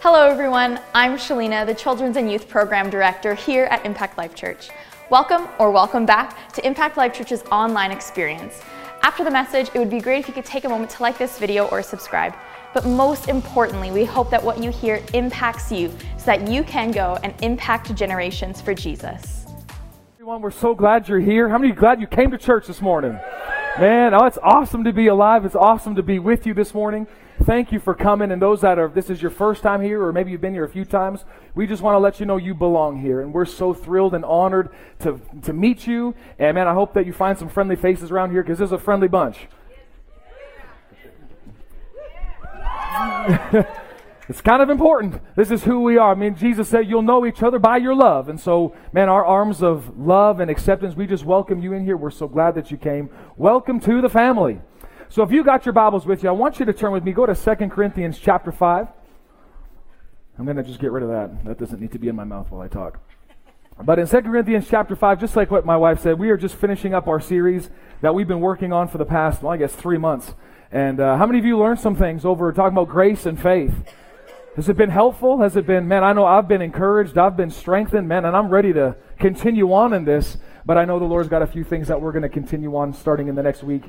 Hello, everyone. I'm Shalina, the Children's and Youth Program Director here at Impact Life Church. Welcome or welcome back to Impact Life Church's online experience. After the message, it would be great if you could take a moment to like this video or subscribe. But most importantly, we hope that what you hear impacts you so that you can go and impact generations for Jesus. Everyone, we're so glad you're here. How many glad you came to church this morning? Man, oh, it's awesome to be alive. It's awesome to be with you this morning. Thank you for coming. And those that are, this is your first time here, or maybe you've been here a few times, we just want to let you know you belong here. And we're so thrilled and honored to, to meet you. And man, I hope that you find some friendly faces around here because this is a friendly bunch. it's kind of important. This is who we are. I mean, Jesus said you'll know each other by your love. And so, man, our arms of love and acceptance, we just welcome you in here. We're so glad that you came. Welcome to the family. So if you got your Bibles with you, I want you to turn with me. Go to 2 Corinthians chapter 5. I'm going to just get rid of that. That doesn't need to be in my mouth while I talk. But in 2 Corinthians chapter 5, just like what my wife said, we are just finishing up our series that we've been working on for the past, well, I guess, three months. And uh, how many of you learned some things over talking about grace and faith? Has it been helpful? Has it been, man, I know I've been encouraged, I've been strengthened, man, and I'm ready to continue on in this. But I know the Lord's got a few things that we're going to continue on starting in the next week.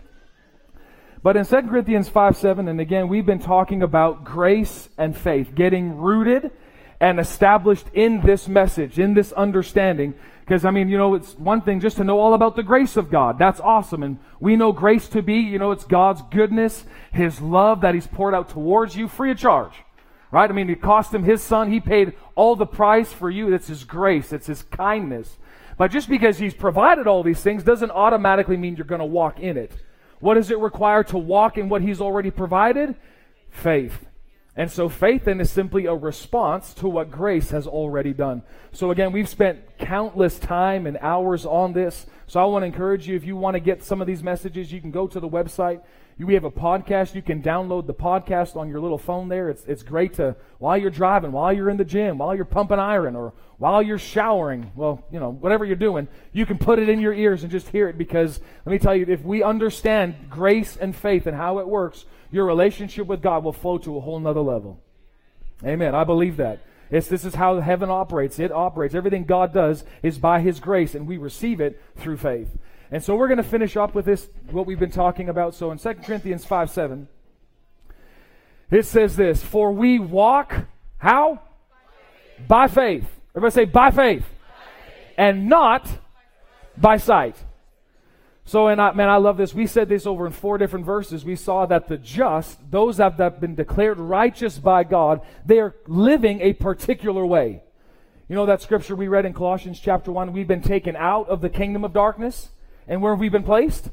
But in 2 Corinthians 5 7, and again, we've been talking about grace and faith, getting rooted and established in this message, in this understanding. Because, I mean, you know, it's one thing just to know all about the grace of God. That's awesome. And we know grace to be, you know, it's God's goodness, His love that He's poured out towards you free of charge. Right? I mean, it cost Him His Son. He paid all the price for you. It's His grace, it's His kindness. But just because He's provided all these things doesn't automatically mean you're going to walk in it. What does it require to walk in what He's already provided? Faith. And so faith then is simply a response to what grace has already done. So again, we've spent countless time and hours on this. So I want to encourage you, if you want to get some of these messages, you can go to the website. We have a podcast. You can download the podcast on your little phone there. It's, it's great to, while you're driving, while you're in the gym, while you're pumping iron, or while you're showering, well, you know, whatever you're doing, you can put it in your ears and just hear it because let me tell you, if we understand grace and faith and how it works, your relationship with God will flow to a whole nother level. Amen. I believe that. It's, this is how heaven operates. It operates. Everything God does is by His grace, and we receive it through faith. And so we're going to finish up with this, what we've been talking about. So in 2 Corinthians 5 7, it says this For we walk, how? By faith. Everybody say, by faith. And not by sight. So, and I, man, I love this. We said this over in four different verses. We saw that the just, those that have been declared righteous by God, they are living a particular way. You know that scripture we read in Colossians chapter 1? We've been taken out of the kingdom of darkness. And where have we been placed?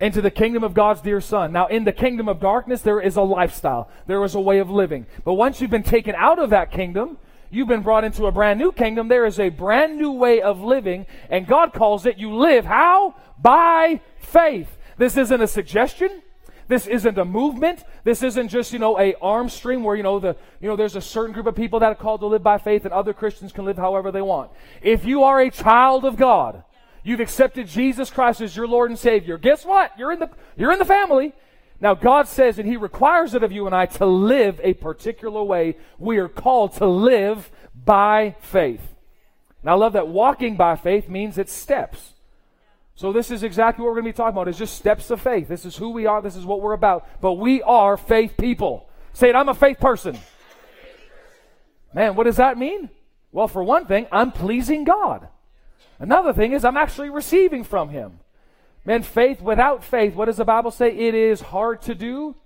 Into the kingdom of God's dear Son. Now, in the kingdom of darkness, there is a lifestyle. There is a way of living. But once you've been taken out of that kingdom, You've been brought into a brand new kingdom. There is a brand new way of living, and God calls it you live how? By faith. This isn't a suggestion. This isn't a movement. This isn't just, you know, a arm stream where, you know, the, you know, there's a certain group of people that are called to live by faith and other Christians can live however they want. If you are a child of God, you've accepted Jesus Christ as your Lord and Savior. Guess what? You're in the, you're in the family. Now, God says, and He requires it of you and I to live a particular way. We are called to live by faith. And I love that walking by faith means it's steps. So this is exactly what we're going to be talking about. Is just steps of faith. This is who we are. This is what we're about. But we are faith people. Say it. I'm a faith person. Man, what does that mean? Well, for one thing, I'm pleasing God. Another thing is I'm actually receiving from Him. Man, faith without faith, what does the Bible say? It is hard to do.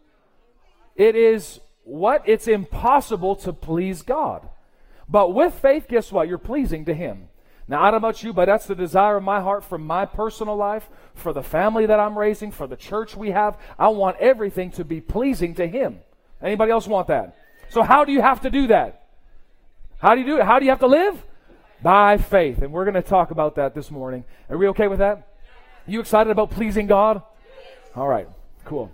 It is what? It's impossible to please God. But with faith, guess what? You're pleasing to Him. Now, I don't know about you, but that's the desire of my heart for my personal life, for the family that I'm raising, for the church we have. I want everything to be pleasing to Him. Anybody else want that? So, how do you have to do that? How do you do it? How do you have to live? By faith. And we're going to talk about that this morning. Are we okay with that? You excited about pleasing God? All right, cool.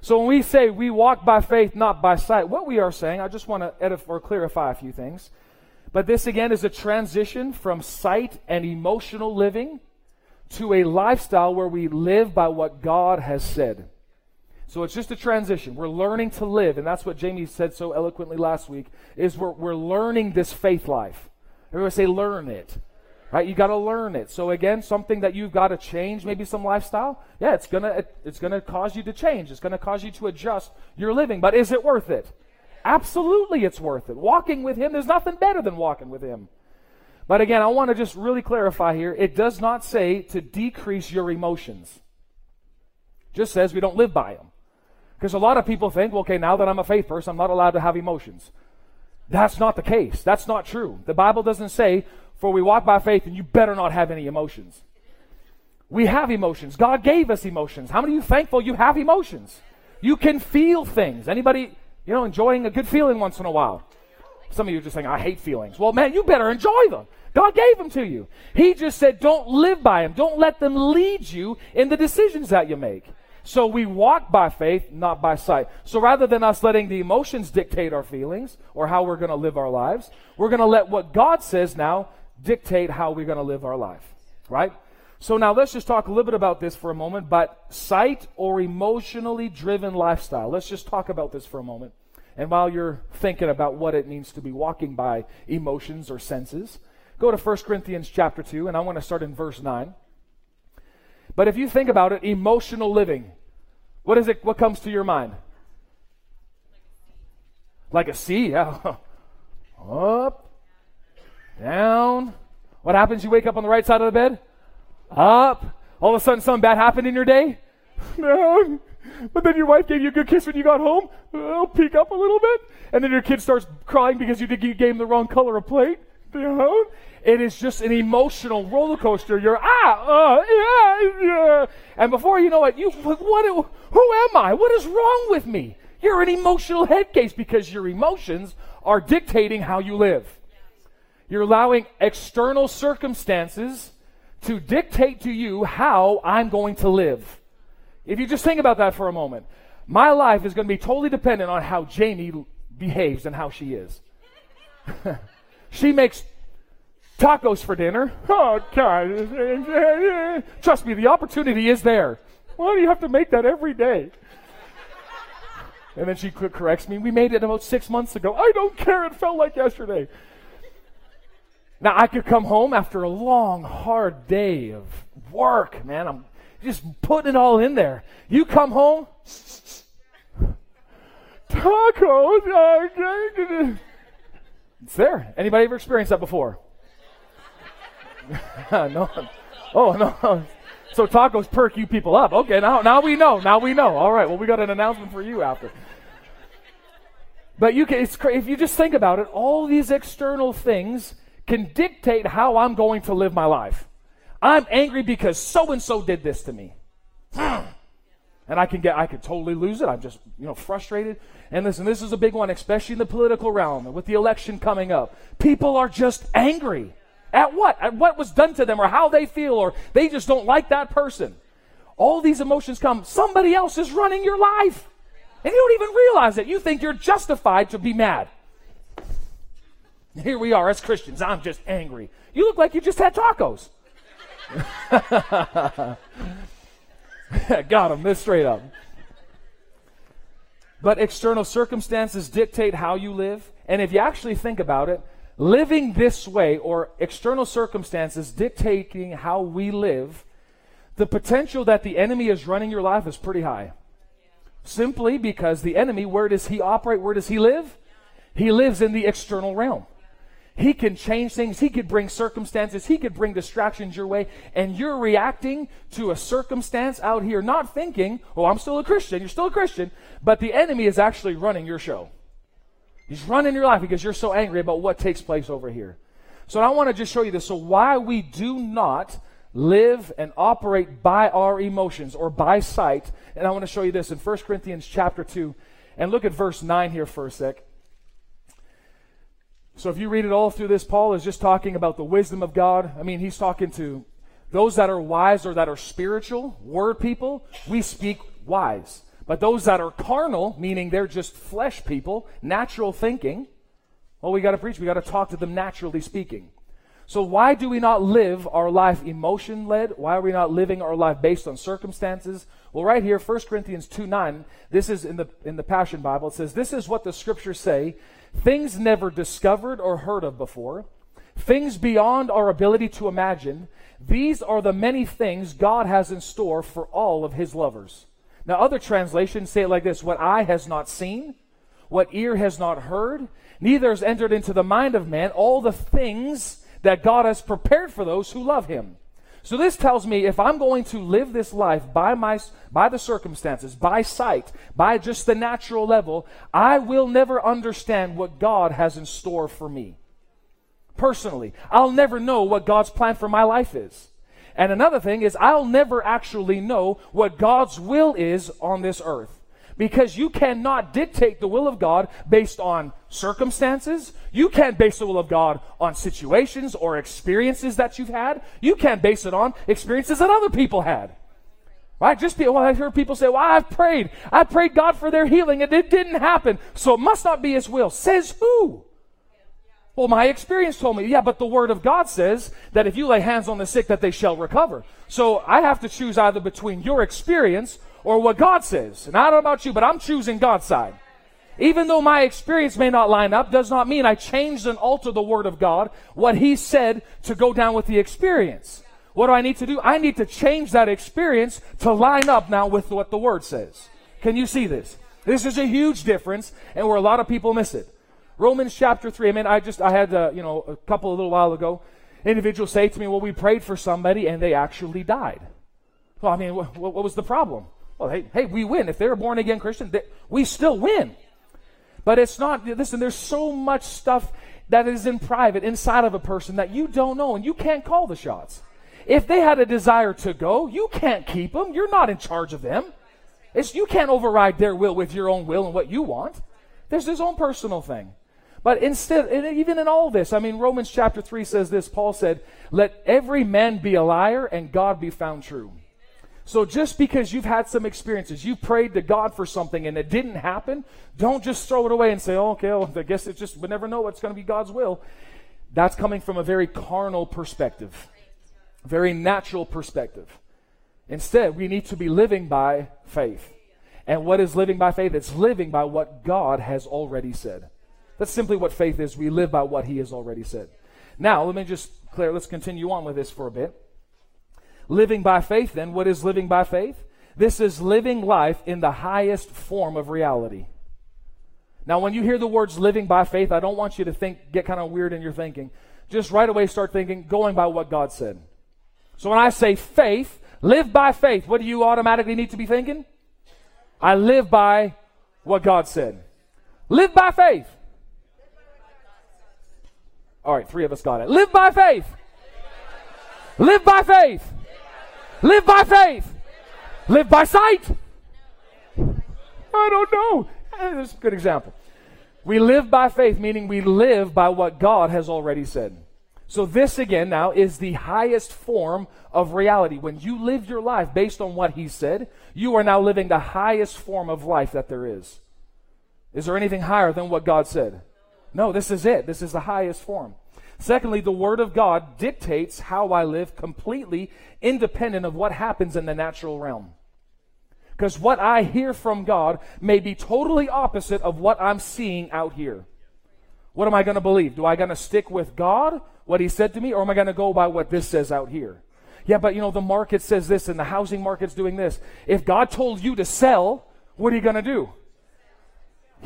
So when we say we walk by faith, not by sight, what we are saying, I just want to edit or clarify a few things. But this again is a transition from sight and emotional living to a lifestyle where we live by what God has said. So it's just a transition. We're learning to live, and that's what Jamie said so eloquently last week, is we're, we're learning this faith life. Everyone say learn it. Right? You got to learn it. So again, something that you've got to change, maybe some lifestyle. Yeah, it's going to it's going to cause you to change. It's going to cause you to adjust your living, but is it worth it? Absolutely it's worth it. Walking with him, there's nothing better than walking with him. But again, I want to just really clarify here. It does not say to decrease your emotions. It just says we don't live by them. Because a lot of people think, well, okay, now that I'm a faith person, I'm not allowed to have emotions. That's not the case. That's not true. The Bible doesn't say, for we walk by faith and you better not have any emotions. We have emotions. God gave us emotions. How many of you thankful you have emotions? You can feel things. Anybody, you know, enjoying a good feeling once in a while? Some of you are just saying, I hate feelings. Well, man, you better enjoy them. God gave them to you. He just said, don't live by them. Don't let them lead you in the decisions that you make. So we walk by faith, not by sight. So rather than us letting the emotions dictate our feelings or how we're going to live our lives, we're going to let what God says now dictate how we're going to live our life. Right? So now let's just talk a little bit about this for a moment, but sight or emotionally driven lifestyle. Let's just talk about this for a moment. And while you're thinking about what it means to be walking by emotions or senses, go to 1 Corinthians chapter 2, and I want to start in verse 9. But if you think about it, emotional living, what is it? What comes to your mind? Like a sea, yeah. Up, down. What happens? You wake up on the right side of the bed? Up. All of a sudden, something bad happened in your day? No. But then your wife gave you a good kiss when you got home. I'll peek up a little bit. And then your kid starts crying because you, think you gave him the wrong color of plate. Down. It is just an emotional roller coaster. You're ah, uh, yeah, yeah. And before you know it, you what? Who am I? What is wrong with me? You're an emotional head case because your emotions are dictating how you live. You're allowing external circumstances to dictate to you how I'm going to live. If you just think about that for a moment, my life is going to be totally dependent on how Jamie behaves and how she is. she makes tacos for dinner. Oh, God. Trust me, the opportunity is there. Why do you have to make that every day? And then she corrects me. We made it about six months ago. I don't care. It felt like yesterday. Now, I could come home after a long, hard day of work, man. I'm just putting it all in there. You come home, tacos. It's there. Anybody ever experienced that before? no. Oh no. So tacos perk you people up. Okay, now now we know. Now we know. All right. Well, we got an announcement for you after. But you can, if you just think about it, all these external things can dictate how I'm going to live my life. I'm angry because so and so did this to me. Hmm. And I can get, I could totally lose it. I'm just, you know, frustrated. And listen, this is a big one, especially in the political realm with the election coming up. People are just angry. At what? At what was done to them or how they feel or they just don't like that person. All these emotions come. Somebody else is running your life. And you don't even realize it. You think you're justified to be mad. Here we are as Christians. I'm just angry. You look like you just had tacos. Got him, this straight up. But external circumstances dictate how you live. And if you actually think about it, living this way or external circumstances dictating how we live, the potential that the enemy is running your life is pretty high. Simply because the enemy, where does he operate? Where does he live? He lives in the external realm. He can change things. He could bring circumstances. He could bring distractions your way. And you're reacting to a circumstance out here, not thinking, oh, I'm still a Christian. You're still a Christian. But the enemy is actually running your show. He's running your life because you're so angry about what takes place over here. So I want to just show you this. So why we do not live and operate by our emotions or by sight. And I want to show you this in 1 Corinthians chapter 2. And look at verse 9 here for a sec. So if you read it all through this, Paul is just talking about the wisdom of God. I mean, he's talking to those that are wise or that are spiritual, word people. We speak wise. But those that are carnal, meaning they're just flesh people, natural thinking, well, we got to preach. We got to talk to them naturally speaking. So, why do we not live our life emotion led? Why are we not living our life based on circumstances? Well, right here, 1 Corinthians 2 9, this is in the, in the Passion Bible. It says, This is what the scriptures say things never discovered or heard of before, things beyond our ability to imagine. These are the many things God has in store for all of his lovers. Now, other translations say it like this What eye has not seen, what ear has not heard, neither has entered into the mind of man all the things that God has prepared for those who love him. So this tells me if I'm going to live this life by my by the circumstances, by sight, by just the natural level, I will never understand what God has in store for me. Personally, I'll never know what God's plan for my life is. And another thing is I'll never actually know what God's will is on this earth because you cannot dictate the will of God based on circumstances. You can't base the will of God on situations or experiences that you've had. You can't base it on experiences that other people had. Right? Just be, well, I hear people say, well, I've prayed. I prayed God for their healing and it didn't happen. So it must not be His will. Says who? Well, my experience told me, yeah, but the Word of God says that if you lay hands on the sick, that they shall recover. So I have to choose either between your experience or what God says. And I don't know about you, but I'm choosing God's side. Even though my experience may not line up, does not mean I changed and alter the Word of God, what He said to go down with the experience. What do I need to do? I need to change that experience to line up now with what the Word says. Can you see this? This is a huge difference, and where a lot of people miss it. Romans chapter 3. I mean, I just, I had, uh, you know, a couple, a little while ago, individuals say to me, well, we prayed for somebody and they actually died. Well, I mean, what, what was the problem? Well, hey, hey, we win. If they're a born again Christian, they, we still win. But it's not, listen, there's so much stuff that is in private inside of a person that you don't know and you can't call the shots. If they had a desire to go, you can't keep them. You're not in charge of them. It's, you can't override their will with your own will and what you want. There's his own personal thing. But instead, even in all this, I mean, Romans chapter 3 says this Paul said, Let every man be a liar and God be found true. So just because you've had some experiences, you prayed to God for something and it didn't happen, don't just throw it away and say, oh, okay, well, I guess it's just, we never know what's going to be God's will. That's coming from a very carnal perspective, very natural perspective. Instead, we need to be living by faith. And what is living by faith? It's living by what God has already said. That's simply what faith is. We live by what He has already said. Now, let me just clear, let's continue on with this for a bit. Living by faith, then, what is living by faith? This is living life in the highest form of reality. Now, when you hear the words living by faith, I don't want you to think, get kind of weird in your thinking. Just right away start thinking, going by what God said. So when I say faith, live by faith, what do you automatically need to be thinking? I live by what God said. Live by faith. All right, three of us got it. Live by faith. Live by faith. Live by faith. Live by sight. I don't know. Eh, That's a good example. We live by faith, meaning we live by what God has already said. So, this again now is the highest form of reality. When you live your life based on what He said, you are now living the highest form of life that there is. Is there anything higher than what God said? No, this is it. This is the highest form. Secondly, the Word of God dictates how I live completely independent of what happens in the natural realm. Because what I hear from God may be totally opposite of what I'm seeing out here. What am I going to believe? Do I going to stick with God, what He said to me, or am I going to go by what this says out here? Yeah, but you know, the market says this and the housing market's doing this. If God told you to sell, what are you going to do?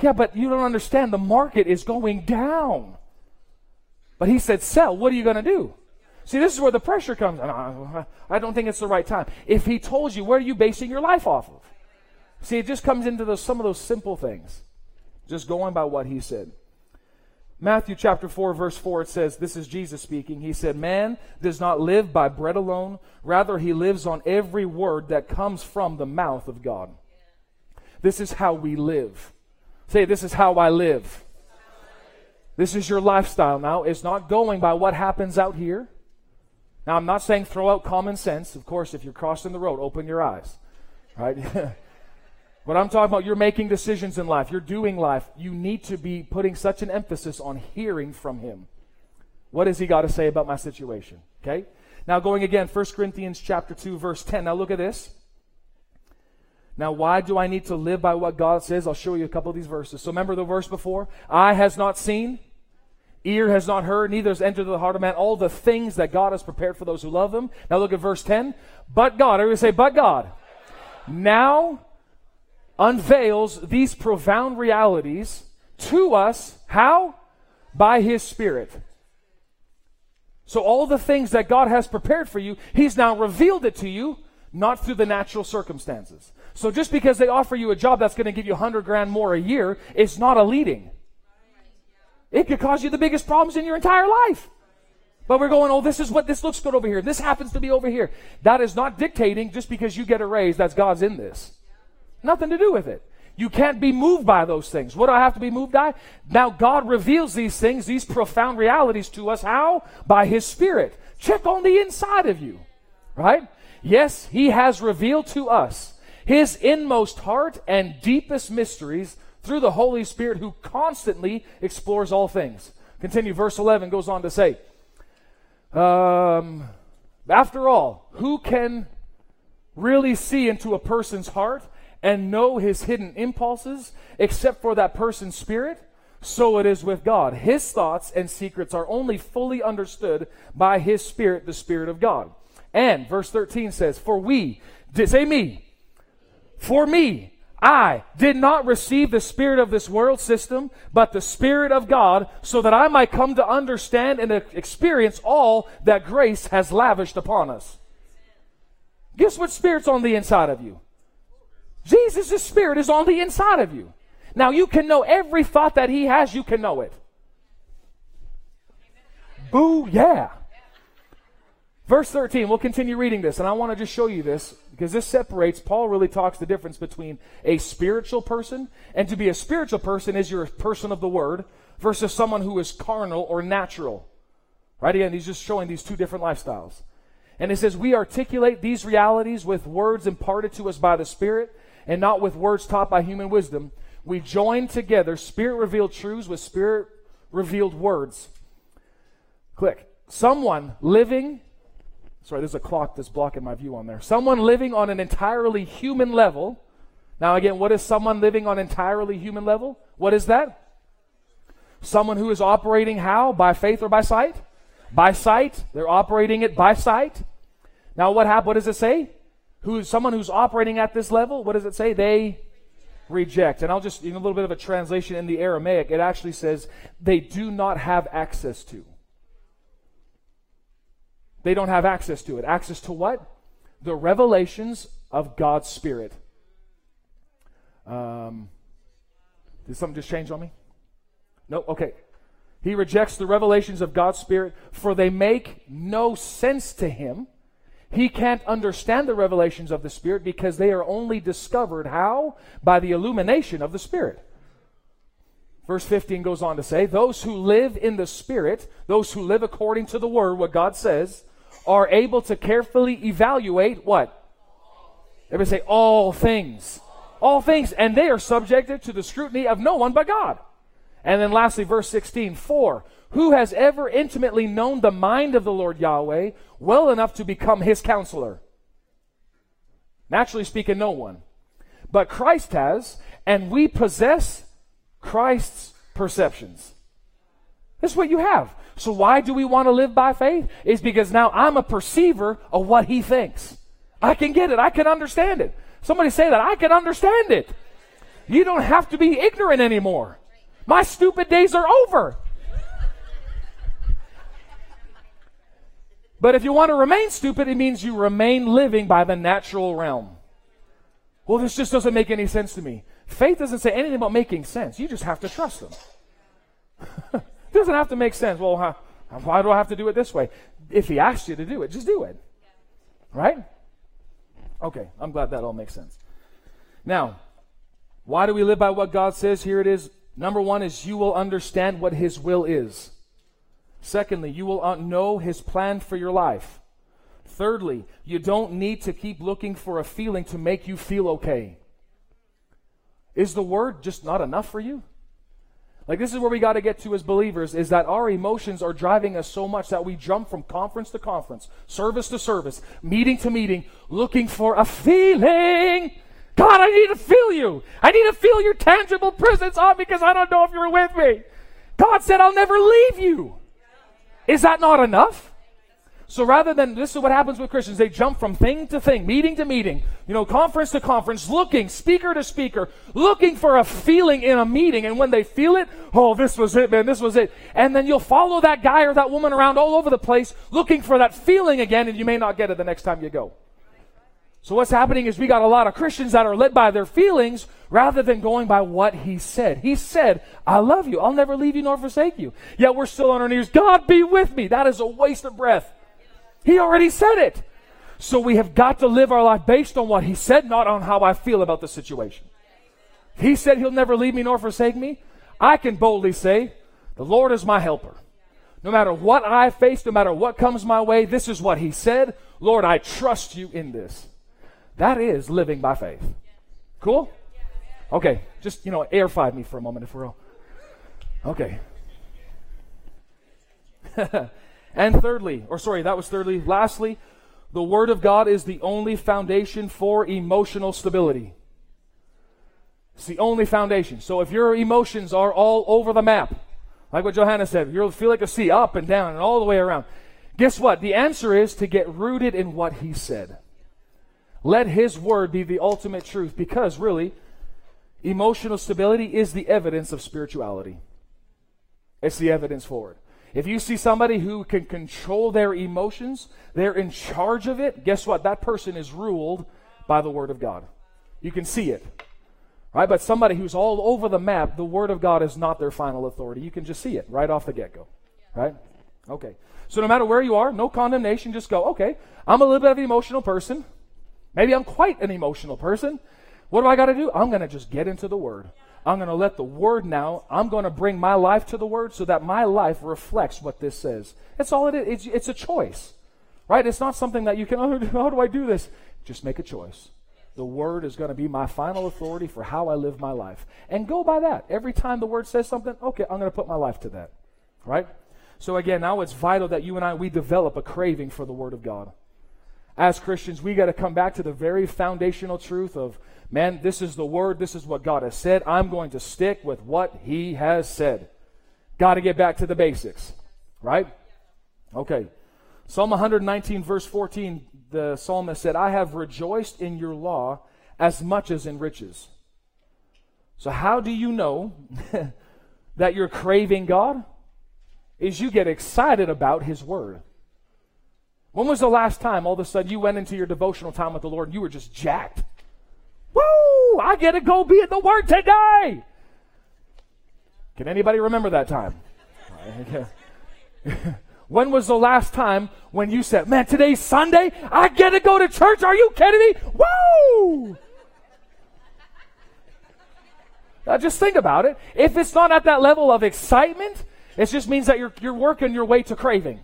Yeah, but you don't understand. The market is going down. But he said, sell. What are you going to do? See, this is where the pressure comes. I don't think it's the right time. If he told you, where are you basing your life off of? See, it just comes into those, some of those simple things. Just going by what he said. Matthew chapter 4, verse 4, it says, This is Jesus speaking. He said, Man does not live by bread alone, rather, he lives on every word that comes from the mouth of God. This is how we live. Say, This is how I live. This is your lifestyle now. It's not going by what happens out here. Now, I'm not saying throw out common sense. Of course, if you're crossing the road, open your eyes. Right? But I'm talking about you're making decisions in life, you're doing life. You need to be putting such an emphasis on hearing from Him. What has he got to say about my situation? Okay? Now going again, 1 Corinthians chapter 2, verse 10. Now look at this. Now, why do I need to live by what God says? I'll show you a couple of these verses. So remember the verse before? Eye has not seen, ear has not heard, neither has entered the heart of man all the things that God has prepared for those who love him. Now look at verse 10. But God, everybody say, but God. Now unveils these profound realities to us. How? By his Spirit. So all the things that God has prepared for you, He's now revealed it to you, not through the natural circumstances. So just because they offer you a job that's going to give you 100 grand more a year, it's not a leading. It could cause you the biggest problems in your entire life. But we're going, oh, this is what this looks good over here. This happens to be over here. That is not dictating just because you get a raise, that's God's in this. Nothing to do with it. You can't be moved by those things. What do I have to be moved by? Now, God reveals these things, these profound realities to us. How? By His Spirit. Check on the inside of you, right? Yes, He has revealed to us His inmost heart and deepest mysteries through the Holy Spirit who constantly explores all things. Continue, verse 11 goes on to say, um, After all, who can really see into a person's heart and know his hidden impulses except for that person's spirit, so it is with God. His thoughts and secrets are only fully understood by his spirit, the spirit of God. And verse 13 says, For we, say me, for me, I did not receive the spirit of this world system, but the spirit of God, so that I might come to understand and experience all that grace has lavished upon us. Guess what spirit's on the inside of you? Jesus' Spirit is on the inside of you. Now you can know every thought that He has, you can know it. Boo, yeah. Verse 13, we'll continue reading this, and I want to just show you this because this separates. Paul really talks the difference between a spiritual person, and to be a spiritual person is you're a person of the Word, versus someone who is carnal or natural. Right? Again, he's just showing these two different lifestyles. And it says, We articulate these realities with words imparted to us by the Spirit and not with words taught by human wisdom. We join together spirit revealed truths with spirit revealed words. Click. Someone living, sorry, there's a clock that's blocking my view on there. Someone living on an entirely human level. Now, again, what is someone living on entirely human level? What is that? Someone who is operating how? By faith or by sight? By sight. They're operating it by sight. Now, what happened? What does it say? who's someone who's operating at this level, what does it say? They reject. And I'll just, in a little bit of a translation in the Aramaic, it actually says they do not have access to. They don't have access to it. Access to what? The revelations of God's Spirit. Um, did something just change on me? No? Okay. He rejects the revelations of God's Spirit, for they make no sense to him he can't understand the revelations of the Spirit because they are only discovered how? By the illumination of the Spirit. Verse 15 goes on to say, Those who live in the Spirit, those who live according to the Word, what God says, are able to carefully evaluate what? Everybody say, all things. All things. And they are subjected to the scrutiny of no one but God. And then lastly, verse 16, For who has ever intimately known the mind of the Lord Yahweh well enough to become his counselor? Naturally speaking, no one. But Christ has, and we possess Christ's perceptions. That's what you have. So why do we want to live by faith? Is because now I'm a perceiver of what he thinks. I can get it. I can understand it. Somebody say that. I can understand it. You don't have to be ignorant anymore. My stupid days are over. But if you want to remain stupid, it means you remain living by the natural realm. Well, this just doesn't make any sense to me. Faith doesn't say anything about making sense. You just have to trust them. it doesn't have to make sense. Well, how, why do I have to do it this way? If he asks you to do it, just do it. Right? Okay, I'm glad that all makes sense. Now, why do we live by what God says? Here it is. Number one is you will understand what his will is. Secondly, you will uh, know his plan for your life. Thirdly, you don't need to keep looking for a feeling to make you feel okay. Is the word just not enough for you? Like this is where we got to get to as believers is that our emotions are driving us so much that we jump from conference to conference, service to service, meeting to meeting, looking for a feeling. God, I need to feel you. I need to feel your tangible presence on because I don't know if you're with me. God said, I'll never leave you. Is that not enough? So rather than, this is what happens with Christians, they jump from thing to thing, meeting to meeting, you know, conference to conference, looking, speaker to speaker, looking for a feeling in a meeting. And when they feel it, oh, this was it, man, this was it. And then you'll follow that guy or that woman around all over the place, looking for that feeling again, and you may not get it the next time you go. So what's happening is we got a lot of Christians that are led by their feelings rather than going by what he said. He said, I love you. I'll never leave you nor forsake you. Yet we're still on our knees. God be with me. That is a waste of breath. He already said it. So we have got to live our life based on what He said, not on how I feel about the situation. He said He'll never leave me nor forsake me. I can boldly say, The Lord is my helper. No matter what I face, no matter what comes my way, this is what He said. Lord, I trust you in this. That is living by faith. Cool? Okay, just, you know, air five me for a moment if we're all. Okay. And thirdly, or sorry, that was thirdly, lastly, the Word of God is the only foundation for emotional stability. It's the only foundation. So if your emotions are all over the map, like what Johanna said, you'll feel like a sea up and down and all the way around. Guess what? The answer is to get rooted in what He said. Let His Word be the ultimate truth because really, emotional stability is the evidence of spirituality. It's the evidence for it. If you see somebody who can control their emotions, they're in charge of it, guess what? That person is ruled by the Word of God. You can see it. Right? But somebody who's all over the map, the Word of God is not their final authority. You can just see it right off the get go. Right? Okay. So no matter where you are, no condemnation, just go, okay, I'm a little bit of an emotional person. Maybe I'm quite an emotional person. What do I got to do? I'm going to just get into the Word. I'm going to let the Word now, I'm going to bring my life to the Word so that my life reflects what this says. That's all it is. It's, it's a choice, right? It's not something that you can, oh, how do I do this? Just make a choice. The Word is going to be my final authority for how I live my life. And go by that. Every time the Word says something, okay, I'm going to put my life to that, right? So again, now it's vital that you and I, we develop a craving for the Word of God. As Christians, we got to come back to the very foundational truth of man, this is the word, this is what God has said. I'm going to stick with what He has said. Got to get back to the basics, right? Okay. Psalm 119, verse 14, the psalmist said, I have rejoiced in your law as much as in riches. So, how do you know that you're craving God? Is you get excited about His Word. When was the last time all of a sudden you went into your devotional time with the Lord and you were just jacked? Woo! I get to go be at the Word today. Can anybody remember that time? when was the last time when you said, Man, today's Sunday? I get to go to church? Are you kidding me? Woo! Now just think about it. If it's not at that level of excitement, it just means that you're, you're working your way to craving.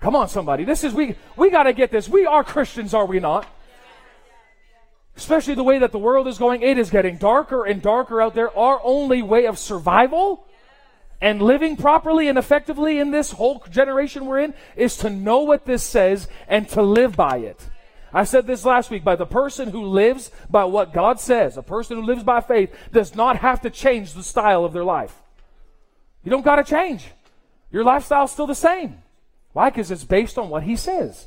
Come on, somebody. This is, we, we got to get this. We are Christians, are we not? Especially the way that the world is going, it is getting darker and darker out there. Our only way of survival and living properly and effectively in this whole generation we're in is to know what this says and to live by it. I said this last week, by the person who lives by what God says, a person who lives by faith does not have to change the style of their life. You don't got to change. Your lifestyle's still the same. Why? Because it's based on what He says.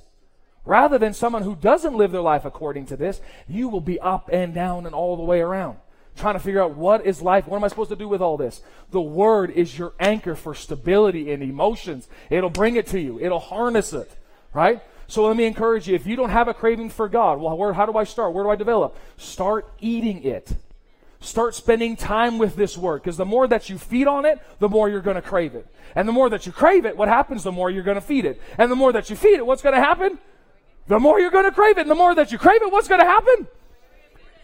Rather than someone who doesn't live their life according to this, you will be up and down and all the way around. Trying to figure out what is life? What am I supposed to do with all this? The Word is your anchor for stability and emotions. It'll bring it to you, it'll harness it, right? So let me encourage you if you don't have a craving for God, well, where, how do I start? Where do I develop? Start eating it. Start spending time with this word because the more that you feed on it, the more you're going to crave it. And the more that you crave it, what happens? The more you're going to feed it. And the more that you feed it, what's going to happen? The more you're going to crave it. And the more that you crave it, what's going to happen?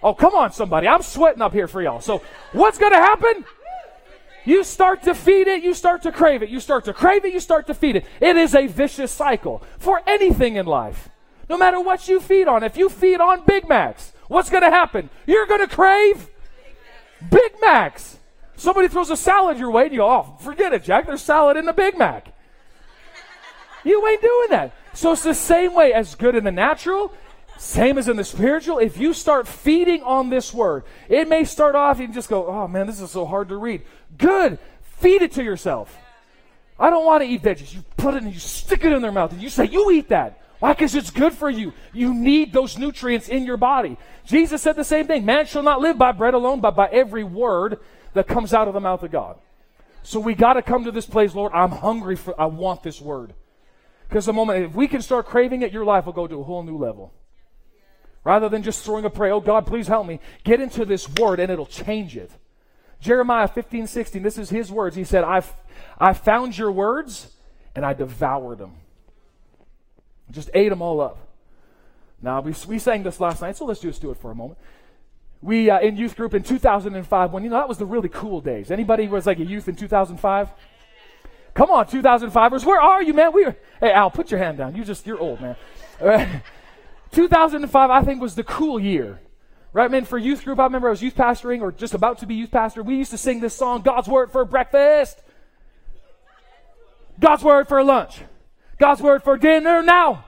Oh, come on, somebody. I'm sweating up here for y'all. So, what's going to happen? You start to feed it, you start to crave it. You start to crave it, you start to feed it. It is a vicious cycle for anything in life. No matter what you feed on. If you feed on Big Macs, what's going to happen? You're going to crave Big Macs. Somebody throws a salad your way and you go, oh, forget it, Jack. There's salad in the Big Mac. You ain't doing that. So it's the same way as good in the natural, same as in the spiritual. If you start feeding on this word, it may start off, you just go, oh man, this is so hard to read. Good. Feed it to yourself. I don't want to eat veggies. You put it and you stick it in their mouth and you say, you eat that. Why? Because it's good for you. You need those nutrients in your body. Jesus said the same thing. Man shall not live by bread alone, but by every word that comes out of the mouth of God. So we got to come to this place, Lord. I'm hungry for, I want this word. Because the moment, if we can start craving it, your life will go to a whole new level. Rather than just throwing a prayer, oh God, please help me, get into this word and it'll change it. Jeremiah 15, 16, this is his words. He said, I've, I found your words and I devoured them. Just ate them all up. Now, we, we sang this last night, so let's just do it for a moment. We, uh, in youth group in 2005, when, you know, that was the really cool days. Anybody was like a youth in 2005? Come on, 2005ers, where are you, man? We were, hey, Al, put your hand down. You just, you're old, man. 2005, I think, was the cool year. Right, man, for youth group, I remember I was youth pastoring or just about to be youth pastor. We used to sing this song, God's Word for breakfast. God's Word for lunch. God's Word for dinner now.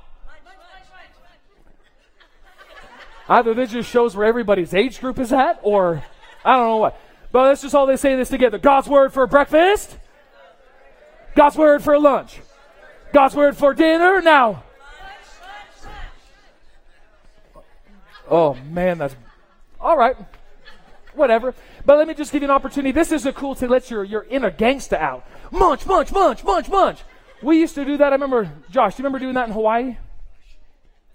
Either this just shows where everybody's age group is at, or I don't know what. But that's just all they say this together. God's Word for breakfast. God's Word for lunch. God's Word for dinner now. Oh man, that's all right. Whatever. But let me just give you an opportunity. This is a cool to let your, your inner gangsta out. Munch, munch, munch, munch, munch. We used to do that. I remember, Josh, do you remember doing that in Hawaii?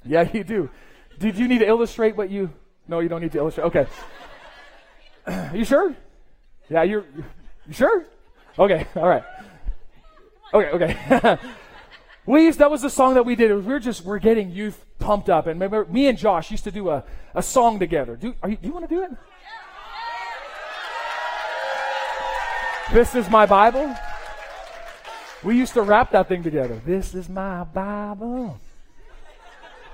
Yeah, you do. Did you need to illustrate what you. No, you don't need to illustrate. Okay. you sure? Yeah, you're. You sure? Okay, all right. Okay, okay. we used, that was the song that we did. We were just, we're getting youth pumped up. And remember, me and Josh used to do a, a song together. Do, you, do you want to do it? This is my Bible. We used to rap that thing together. This is my Bible.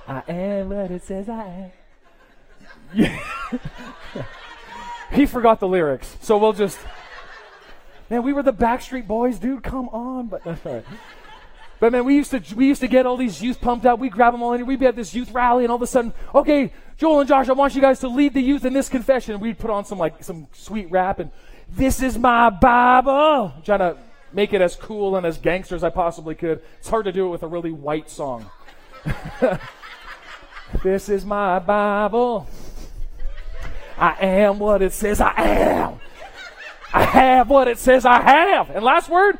I am what it says I am. Yeah. he forgot the lyrics, so we'll just. Man, we were the Backstreet Boys, dude. Come on, but. But man, we used to we used to get all these youth pumped up. We grab them all in. Here. We'd be at this youth rally, and all of a sudden, okay, Joel and Josh, I want you guys to lead the youth in this confession. We'd put on some like some sweet rap, and this is my Bible. trying to make it as cool and as gangster as I possibly could. It's hard to do it with a really white song. this is my Bible. I am what it says I am. I have what it says I have. And last word,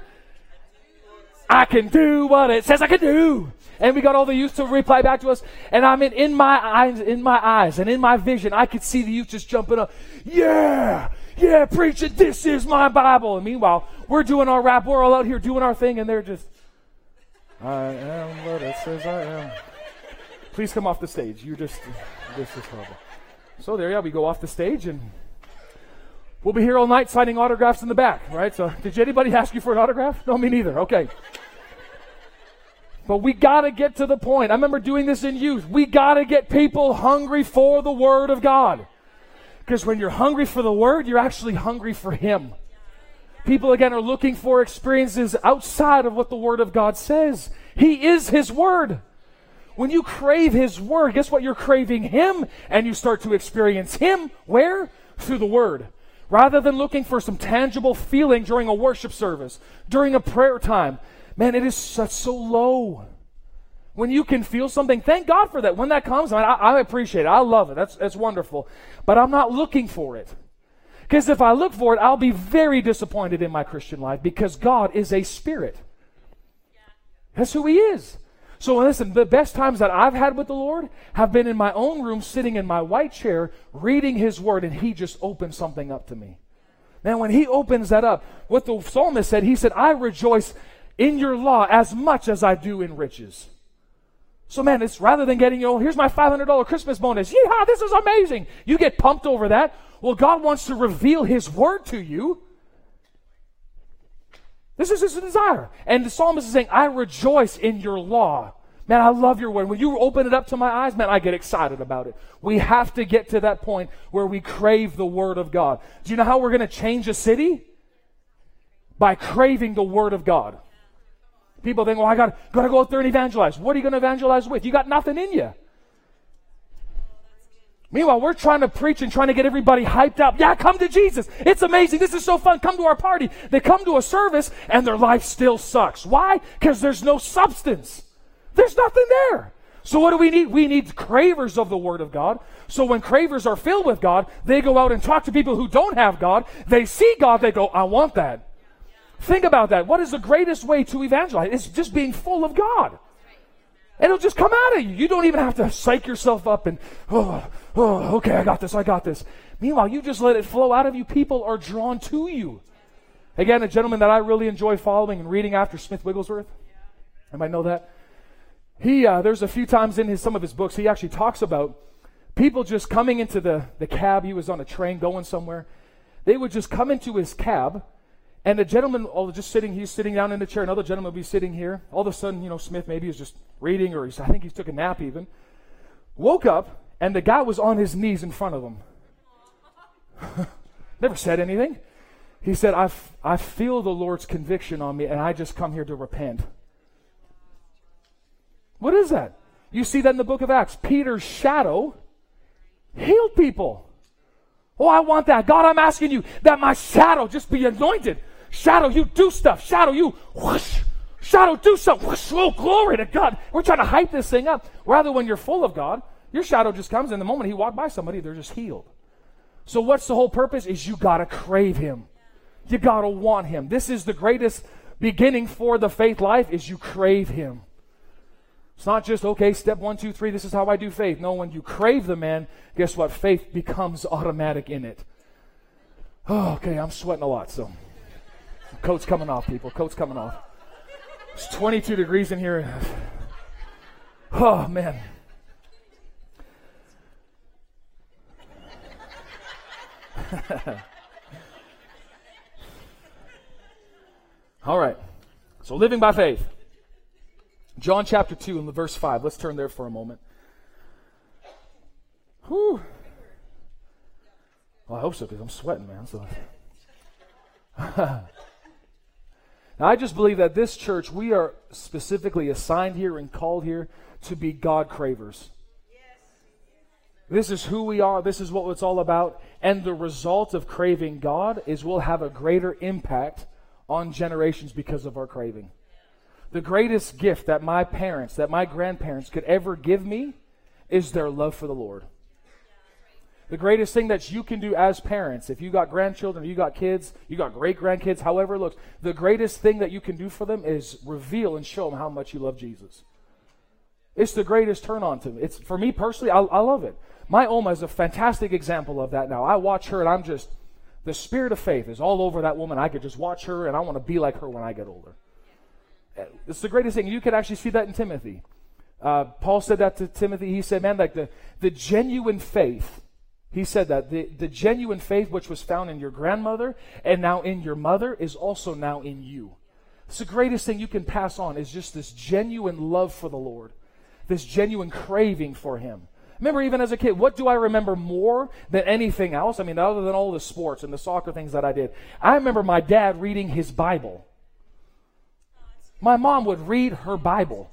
I can do what it says I can do. And we got all the youth to reply back to us. And I mean, in my eyes, in my eyes, and in my vision, I could see the youth just jumping up. Yeah, yeah, preach it. This is my Bible. And meanwhile, we're doing our rap. We're all out here doing our thing, and they're just, I am what it says I am. Please come off the stage. You're just, this is horrible. So there, yeah, we go off the stage and We'll be here all night signing autographs in the back, right? So, did anybody ask you for an autograph? No, me neither. Okay. But we got to get to the point. I remember doing this in youth. We got to get people hungry for the Word of God. Because when you're hungry for the Word, you're actually hungry for Him. People, again, are looking for experiences outside of what the Word of God says. He is His Word. When you crave His Word, guess what? You're craving Him, and you start to experience Him. Where? Through the Word. Rather than looking for some tangible feeling during a worship service, during a prayer time, man, it is such so low. When you can feel something, thank God for that. When that comes, I, I appreciate it. I love it. That's, that's wonderful. But I'm not looking for it. Because if I look for it, I'll be very disappointed in my Christian life because God is a spirit. That's who He is. So listen, the best times that I've had with the Lord have been in my own room, sitting in my white chair, reading His Word, and He just opened something up to me. Man, when He opens that up, what the psalmist said, he said, I rejoice in your law as much as I do in riches. So man, it's rather than getting, you know, here's my $500 Christmas bonus. Yeah, this is amazing. You get pumped over that. Well, God wants to reveal His Word to you. This is his desire. And the psalmist is saying, I rejoice in your law Man, I love your word. When you open it up to my eyes, man, I get excited about it. We have to get to that point where we crave the word of God. Do you know how we're going to change a city? By craving the word of God. People think, well, I got, got to go out there and evangelize. What are you going to evangelize with? You got nothing in you. Meanwhile, we're trying to preach and trying to get everybody hyped up. Yeah, come to Jesus. It's amazing. This is so fun. Come to our party. They come to a service and their life still sucks. Why? Because there's no substance. There's nothing there. So what do we need? We need cravers of the Word of God. So when cravers are filled with God, they go out and talk to people who don't have God. They see God. They go, I want that. Think about that. What is the greatest way to evangelize? It's just being full of God. It'll just come out of you. You don't even have to psych yourself up and, oh, oh, okay, I got this, I got this. Meanwhile, you just let it flow out of you. People are drawn to you. Again, a gentleman that I really enjoy following and reading after Smith Wigglesworth. Anybody know that? He, uh, there's a few times in his, some of his books, he actually talks about people just coming into the, the cab. He was on a train going somewhere. They would just come into his cab and the gentleman, all just sitting, he's sitting down in the chair. Another gentleman will be sitting here. All of a sudden, you know, Smith maybe is just reading, or he's, I think he took a nap even. Woke up, and the guy was on his knees in front of him. Never said anything. He said, I, f- I feel the Lord's conviction on me, and I just come here to repent. What is that? You see that in the book of Acts. Peter's shadow healed people. Oh, I want that. God, I'm asking you that my shadow just be anointed. Shadow, you do stuff. Shadow, you whoosh. Shadow, do something. Whoosh. Oh, glory to God. We're trying to hype this thing up. Rather, when you're full of God, your shadow just comes, and the moment he walked by somebody, they're just healed. So, what's the whole purpose? Is you got to crave him. You got to want him. This is the greatest beginning for the faith life is you crave him. It's not just, okay, step one, two, three, this is how I do faith. No, when you crave the man, guess what? Faith becomes automatic in it. Oh, okay, I'm sweating a lot, so. Coat's coming off, people. Coat's coming off. It's 22 degrees in here. Oh, man. All right. So living by faith. John chapter 2 and verse 5. Let's turn there for a moment. Whew. Well, I hope so because I'm sweating, man. So. Now, I just believe that this church, we are specifically assigned here and called here to be God cravers. This is who we are. This is what it's all about. And the result of craving God is we'll have a greater impact on generations because of our craving. The greatest gift that my parents, that my grandparents could ever give me is their love for the Lord. The greatest thing that you can do as parents, if you got grandchildren, you got kids, you got great grandkids, however it looks, the greatest thing that you can do for them is reveal and show them how much you love Jesus. It's the greatest turn on to me. It's for me personally, I, I love it. My Oma is a fantastic example of that now. I watch her and I'm just the spirit of faith is all over that woman. I could just watch her and I want to be like her when I get older. It's the greatest thing. You can actually see that in Timothy. Uh, Paul said that to Timothy. He said, man, like the, the genuine faith he said that the, the genuine faith which was found in your grandmother and now in your mother is also now in you. It's the greatest thing you can pass on is just this genuine love for the Lord, this genuine craving for Him. Remember, even as a kid, what do I remember more than anything else? I mean, other than all the sports and the soccer things that I did, I remember my dad reading his Bible. My mom would read her Bible.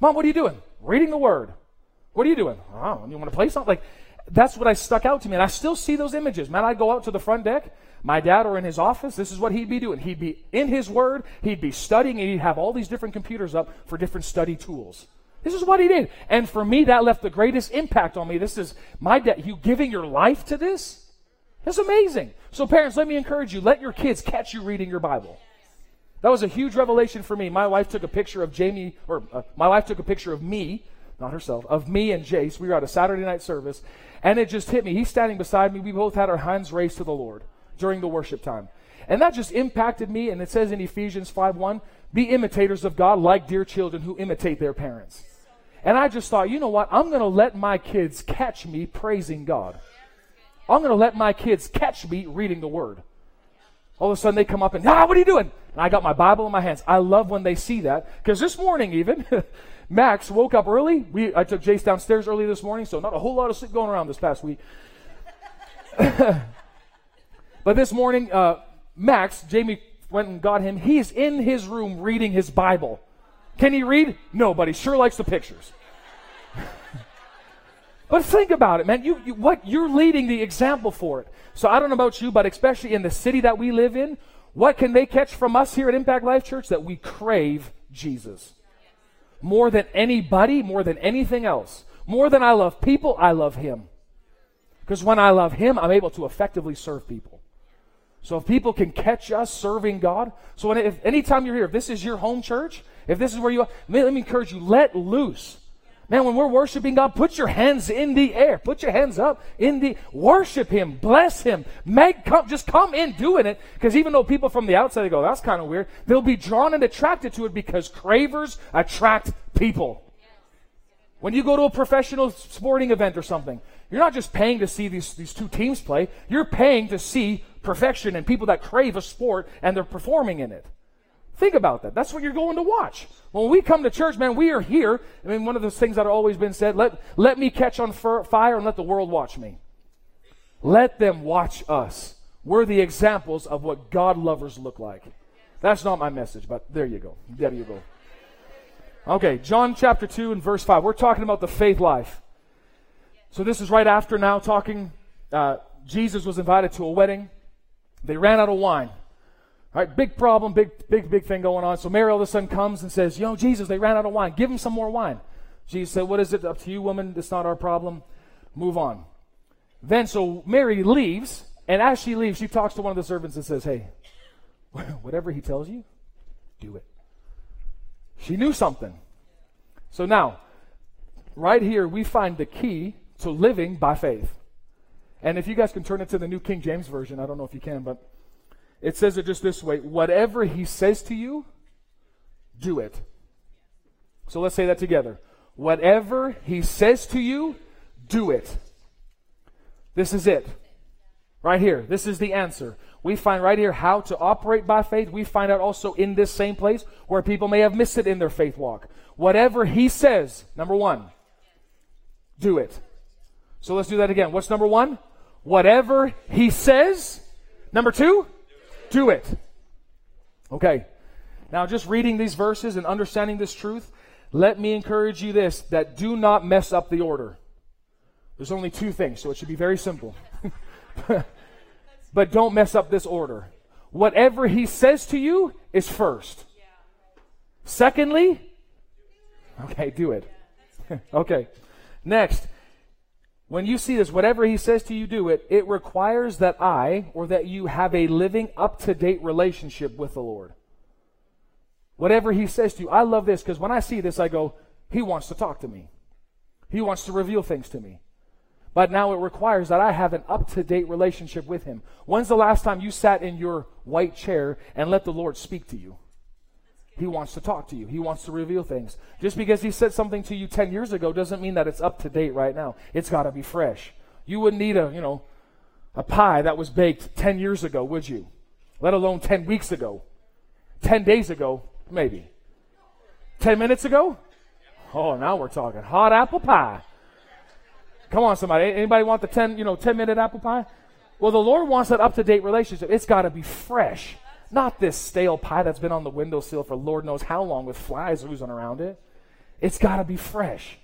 Mom, what are you doing? Reading the Word. What are you doing? Oh, you want to play something? Like, that's what I stuck out to me. And I still see those images. Man, I'd go out to the front deck. My dad or in his office, this is what he'd be doing. He'd be in his word, he'd be studying, and he'd have all these different computers up for different study tools. This is what he did. And for me, that left the greatest impact on me. This is my dad. You giving your life to this? That's amazing. So, parents, let me encourage you let your kids catch you reading your Bible. That was a huge revelation for me. My wife took a picture of Jamie, or uh, my wife took a picture of me, not herself, of me and Jace. We were at a Saturday night service, and it just hit me. He's standing beside me. We both had our hands raised to the Lord during the worship time. And that just impacted me. And it says in Ephesians 5 1, be imitators of God like dear children who imitate their parents. And I just thought, you know what? I'm going to let my kids catch me praising God. I'm going to let my kids catch me reading the Word. All of a sudden they come up and, ah, what are you doing? And I got my Bible in my hands. I love when they see that because this morning even, Max woke up early. We, I took Jace downstairs early this morning, so not a whole lot of sleep going around this past week. but this morning, uh, Max, Jamie went and got him. He's in his room reading his Bible. Can he read? No, but he sure likes the pictures. but think about it, man. You, you, what you're leading the example for it. So I don't know about you, but especially in the city that we live in, what can they catch from us here at Impact Life Church? That we crave Jesus. More than anybody, more than anything else. More than I love people, I love Him. Because when I love Him, I'm able to effectively serve people. So if people can catch us serving God, so if anytime you're here, if this is your home church, if this is where you are, let me encourage you, let loose. Man, when we're worshiping God, put your hands in the air. Put your hands up in the worship Him, bless Him. Make come, just come in doing it. Because even though people from the outside go, that's kind of weird, they'll be drawn and attracted to it because cravers attract people. When you go to a professional sporting event or something, you're not just paying to see these, these two teams play, you're paying to see perfection and people that crave a sport and they're performing in it. Think about that. That's what you're going to watch. When we come to church, man, we are here. I mean, one of those things that have always been said let, let me catch on fire and let the world watch me. Let them watch us. We're the examples of what God lovers look like. That's not my message, but there you go. There you go. Okay, John chapter 2 and verse 5. We're talking about the faith life. So this is right after now talking. Uh, Jesus was invited to a wedding. They ran out of wine. All right, big problem, big, big, big thing going on. So Mary all of a sudden comes and says, You know, Jesus, they ran out of wine. Give them some more wine. Jesus said, What is it up to you, woman? It's not our problem. Move on. Then, so Mary leaves, and as she leaves, she talks to one of the servants and says, Hey, whatever he tells you, do it. She knew something. So now, right here, we find the key to living by faith. And if you guys can turn it to the New King James Version, I don't know if you can, but it says it just this way whatever he says to you, do it. So let's say that together. Whatever he says to you, do it. This is it. Right here. This is the answer. We find right here how to operate by faith. We find out also in this same place where people may have missed it in their faith walk. Whatever he says, number one, do it. So let's do that again. What's number one? Whatever he says. Number two, do it. Okay. Now, just reading these verses and understanding this truth, let me encourage you this that do not mess up the order. There's only two things, so it should be very simple. but don't mess up this order. Whatever he says to you is first. Secondly, okay, do it. okay. Next, when you see this, whatever he says to you, do it. It requires that I or that you have a living, up to date relationship with the Lord. Whatever he says to you, I love this because when I see this, I go, he wants to talk to me. He wants to reveal things to me. But now it requires that I have an up to date relationship with him. When's the last time you sat in your white chair and let the Lord speak to you? He wants to talk to you. He wants to reveal things. Just because he said something to you 10 years ago doesn't mean that it's up to date right now. It's got to be fresh. You wouldn't eat a, you know, a pie that was baked 10 years ago, would you? Let alone 10 weeks ago. 10 days ago, maybe. 10 minutes ago? Oh, now we're talking hot apple pie. Come on, somebody. Anybody want the 10, you know, 10 minute apple pie? Well, the Lord wants that up to date relationship. It's got to be fresh. Not this stale pie that's been on the windowsill for Lord knows how long with flies oozing around it. It's got to be fresh.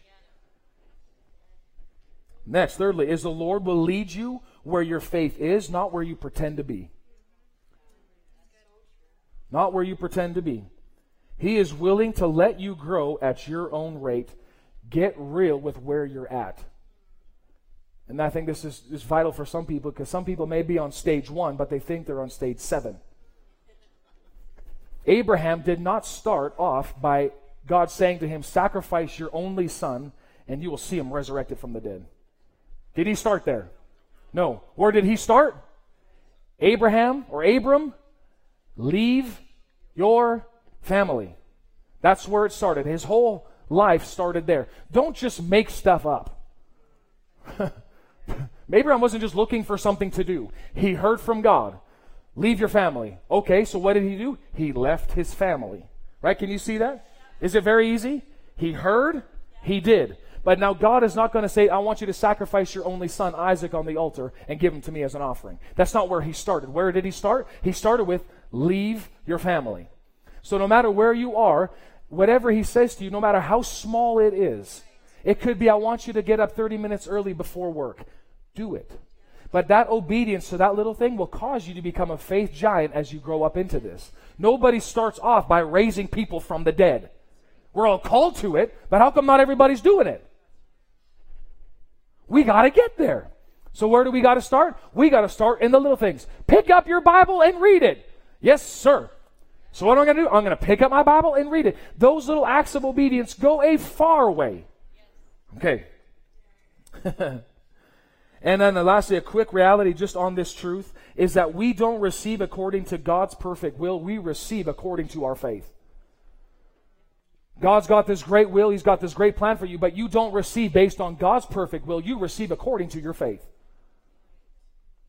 Next, thirdly, is the Lord will lead you where your faith is, not where you pretend to be. Not where you pretend to be. He is willing to let you grow at your own rate. Get real with where you're at. And I think this is, is vital for some people because some people may be on stage one, but they think they're on stage seven. Abraham did not start off by God saying to him, Sacrifice your only son, and you will see him resurrected from the dead. Did he start there? No. Where did he start? Abraham or Abram, leave your family. That's where it started. His whole life started there. Don't just make stuff up. Abraham wasn't just looking for something to do, he heard from God. Leave your family. Okay, so what did he do? He left his family. Right? Can you see that? Is it very easy? He heard, he did. But now God is not going to say, I want you to sacrifice your only son, Isaac, on the altar and give him to me as an offering. That's not where he started. Where did he start? He started with, leave your family. So no matter where you are, whatever he says to you, no matter how small it is, it could be, I want you to get up 30 minutes early before work. Do it. But that obedience to that little thing will cause you to become a faith giant as you grow up into this. Nobody starts off by raising people from the dead. We're all called to it, but how come not everybody's doing it? We got to get there. So where do we got to start? We got to start in the little things. Pick up your Bible and read it. Yes, sir. So what am I going to do? I'm going to pick up my Bible and read it. Those little acts of obedience go a far way. Okay. and then lastly, a quick reality just on this truth is that we don't receive according to God's perfect will. We receive according to our faith. God's got this great will, He's got this great plan for you, but you don't receive based on God's perfect will. You receive according to your faith.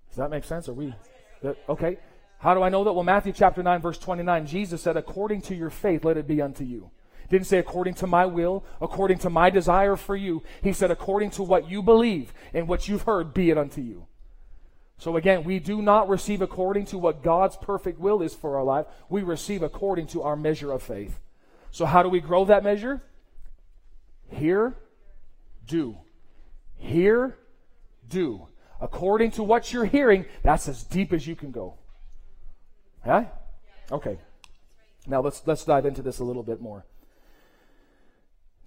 Does that make sense? Are we okay? How do I know that? Well, Matthew chapter 9, verse 29, Jesus said, According to your faith, let it be unto you. Didn't say according to my will, according to my desire for you. He said, according to what you believe and what you've heard, be it unto you. So again, we do not receive according to what God's perfect will is for our life. We receive according to our measure of faith. So, how do we grow that measure? Hear, do. Hear, do. According to what you're hearing, that's as deep as you can go. Yeah? Okay. Now let's let's dive into this a little bit more.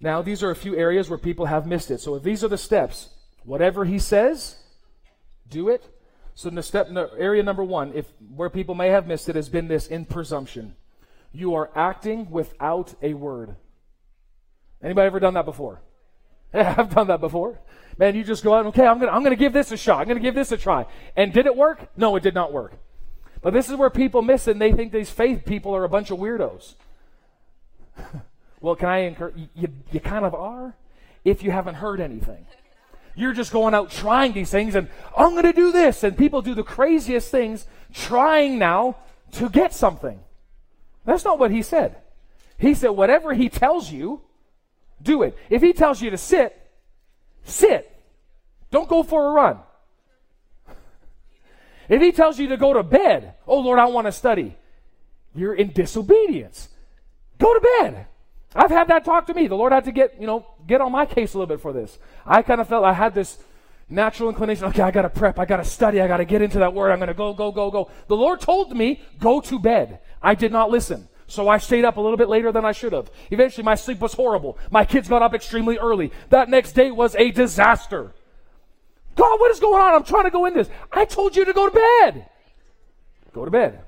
Now, these are a few areas where people have missed it. So if these are the steps, whatever he says, do it. So in the step area number one, if where people may have missed it, has been this in presumption you are acting without a word. Anybody ever done that before? Yeah, I've done that before. Man, you just go out, okay, I'm gonna, I'm gonna give this a shot. I'm gonna give this a try. And did it work? No, it did not work. But this is where people miss it and they think these faith people are a bunch of weirdos. well, can I encourage you, you, kind of are if you haven't heard anything. You're just going out trying these things and I'm going to do this. And people do the craziest things trying now to get something. That's not what he said. He said, whatever he tells you, do it. If he tells you to sit, sit. Don't go for a run. If he tells you to go to bed, oh Lord, I want to study, you're in disobedience. Go to bed. I've had that talk to me. The Lord had to get, you know, get on my case a little bit for this. I kind of felt I had this natural inclination. Okay, I got to prep. I got to study. I got to get into that word. I'm going to go, go, go, go. The Lord told me, go to bed. I did not listen. So I stayed up a little bit later than I should have. Eventually, my sleep was horrible. My kids got up extremely early. That next day was a disaster. God, what is going on? I'm trying to go in this. I told you to go to bed. Go to bed.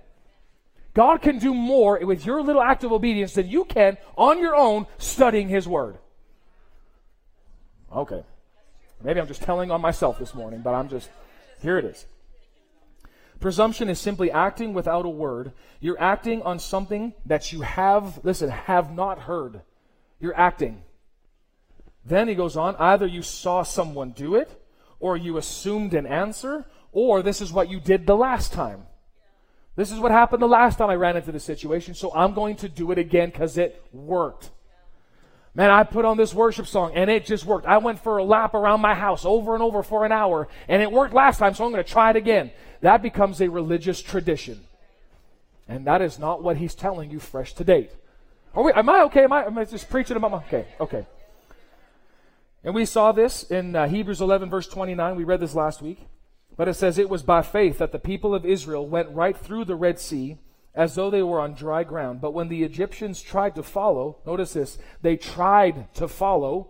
God can do more with your little act of obedience than you can on your own studying His Word. Okay. Maybe I'm just telling on myself this morning, but I'm just, here it is. Presumption is simply acting without a word. You're acting on something that you have, listen, have not heard. You're acting. Then he goes on, either you saw someone do it, or you assumed an answer, or this is what you did the last time. This is what happened the last time I ran into the situation, so I'm going to do it again because it worked. Man, I put on this worship song and it just worked. I went for a lap around my house over and over for an hour and it worked last time, so I'm going to try it again that becomes a religious tradition. And that is not what he's telling you fresh to date. Are we, am I okay? Am I, am I just preaching about my, okay, okay. And we saw this in uh, Hebrews 11 verse 29. We read this last week. But it says, It was by faith that the people of Israel went right through the Red Sea as though they were on dry ground. But when the Egyptians tried to follow, notice this, they tried to follow.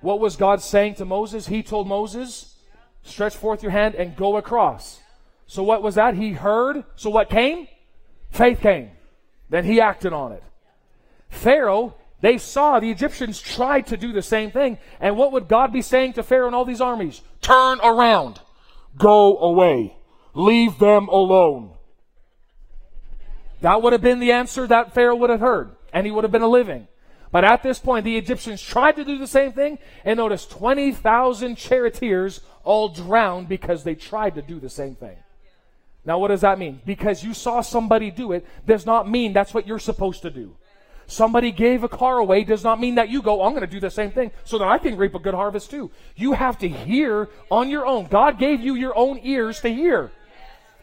What was God saying to Moses? He told Moses, Stretch forth your hand and go across. So what was that? He heard. So what came? Faith came. Then he acted on it. Pharaoh, they saw the Egyptians tried to do the same thing. And what would God be saying to Pharaoh and all these armies? Turn around. Go away. Leave them alone. That would have been the answer that Pharaoh would have heard. And he would have been a living. But at this point, the Egyptians tried to do the same thing, and notice 20,000 charioteers all drowned because they tried to do the same thing. Now, what does that mean? Because you saw somebody do it does not mean that's what you're supposed to do. Somebody gave a car away does not mean that you go, I'm going to do the same thing so that I can reap a good harvest too. You have to hear on your own. God gave you your own ears to hear.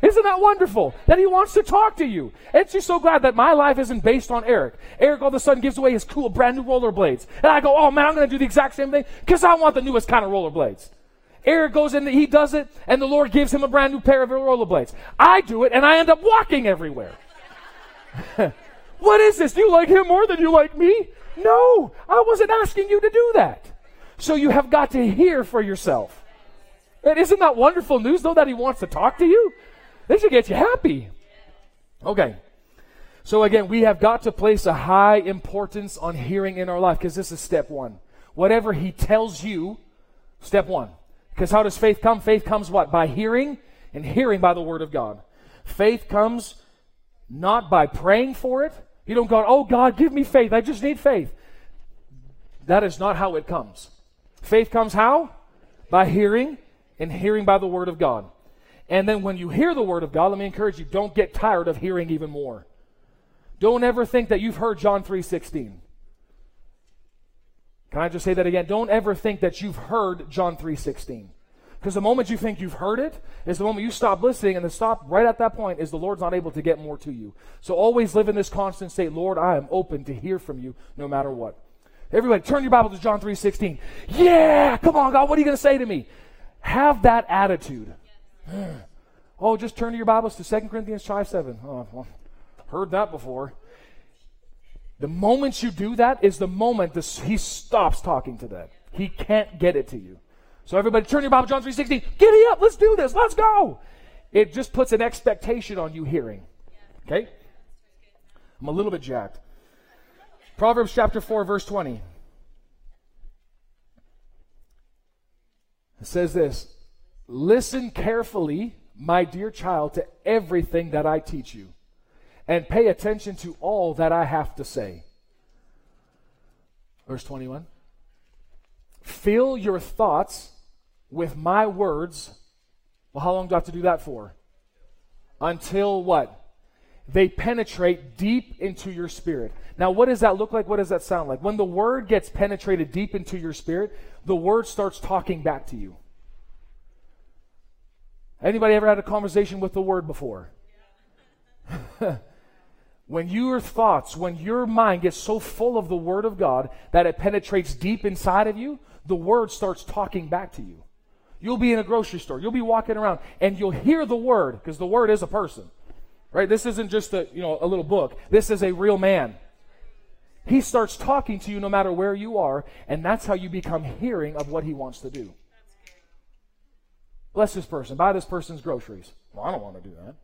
Isn't that wonderful? That he wants to talk to you. And she's so glad that my life isn't based on Eric. Eric all of a sudden gives away his cool brand new rollerblades. And I go, oh man, I'm going to do the exact same thing because I want the newest kind of rollerblades. Eric goes in, he does it, and the Lord gives him a brand new pair of rollerblades. I do it, and I end up walking everywhere. what is this? Do you like him more than you like me? No, I wasn't asking you to do that. So you have got to hear for yourself. And isn't that wonderful news, though, that he wants to talk to you? This should get you happy. Okay. So again, we have got to place a high importance on hearing in our life because this is step one. Whatever he tells you, step one. Because how does faith come? Faith comes what? By hearing, and hearing by the word of God. Faith comes not by praying for it. You don't go, oh God, give me faith. I just need faith. That is not how it comes. Faith comes how? By hearing, and hearing by the word of God. And then when you hear the word of God, let me encourage you, don't get tired of hearing even more. Don't ever think that you've heard John 3:16. Can I just say that again? Don't ever think that you've heard John 3:16. Because the moment you think you've heard it is the moment you stop listening, and the stop right at that point is the Lord's not able to get more to you. So always live in this constant state, Lord, I am open to hear from you no matter what. Everybody, turn your Bible to John 3:16. Yeah, come on, God, what are you going to say to me? Have that attitude. oh, just turn to your Bibles to 2 Corinthians 5 7. Oh, well, heard that before. The moment you do that is the moment this, he stops talking to that. He can't get it to you. So everybody turn your Bible, John 3.16. Giddy up, let's do this, let's go. It just puts an expectation on you hearing. Okay? I'm a little bit jacked. Proverbs chapter 4, verse 20. It says this Listen carefully, my dear child, to everything that I teach you, and pay attention to all that I have to say. Verse 21 Fill your thoughts with my words. Well, how long do I have to do that for? Until what? They penetrate deep into your spirit. Now, what does that look like? What does that sound like? When the word gets penetrated deep into your spirit, the word starts talking back to you. Anybody ever had a conversation with the word before? when your thoughts, when your mind gets so full of the word of God that it penetrates deep inside of you, the word starts talking back to you. You'll be in a grocery store, you'll be walking around, and you'll hear the word, because the word is a person. Right? This isn't just a you know a little book. This is a real man. He starts talking to you no matter where you are, and that's how you become hearing of what he wants to do. Bless this person. Buy this person's groceries. Well, I don't want to do that.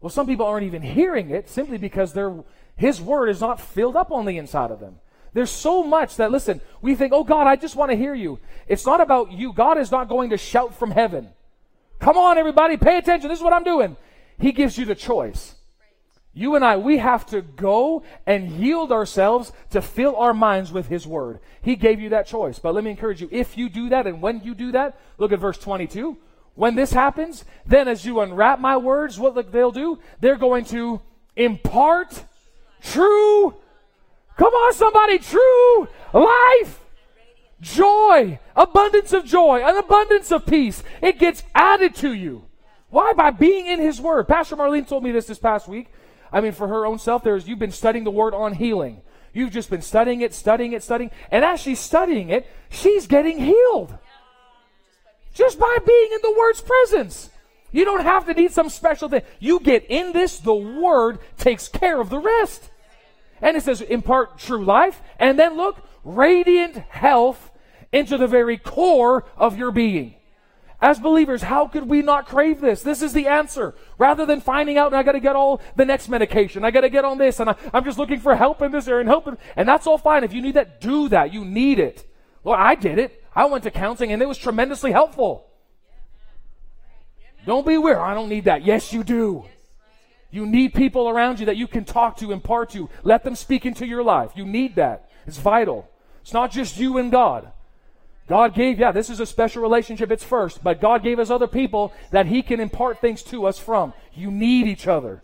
Well, some people aren't even hearing it simply because their his word is not filled up on the inside of them. There's so much that, listen, we think, oh God, I just want to hear you. It's not about you. God is not going to shout from heaven. Come on, everybody, pay attention. This is what I'm doing. He gives you the choice. You and I, we have to go and yield ourselves to fill our minds with His Word. He gave you that choice. But let me encourage you, if you do that and when you do that, look at verse 22. When this happens, then as you unwrap my words, what they'll do? They're going to impart true, come on somebody, true life, joy, abundance of joy, an abundance of peace. It gets added to you. Why? By being in His Word. Pastor Marlene told me this this past week. I mean, for her own self, there's you've been studying the word on healing. You've just been studying it, studying it, studying. And as she's studying it, she's getting healed. Just by being in the word's presence. You don't have to need some special thing. You get in this, the word takes care of the rest. And it says, impart true life. And then look, radiant health into the very core of your being. As believers, how could we not crave this? This is the answer. Rather than finding out, and I got to get all the next medication, I got to get on this, and I, am just looking for help in this area and help, in, and that's all fine. If you need that, do that. You need it. Well, I did it. I went to counseling, and it was tremendously helpful. Don't be weird. I don't need that. Yes, you do. You need people around you that you can talk to, impart to. Let them speak into your life. You need that. It's vital. It's not just you and God. God gave, yeah, this is a special relationship. It's first, but God gave us other people that He can impart things to us from. You need each other.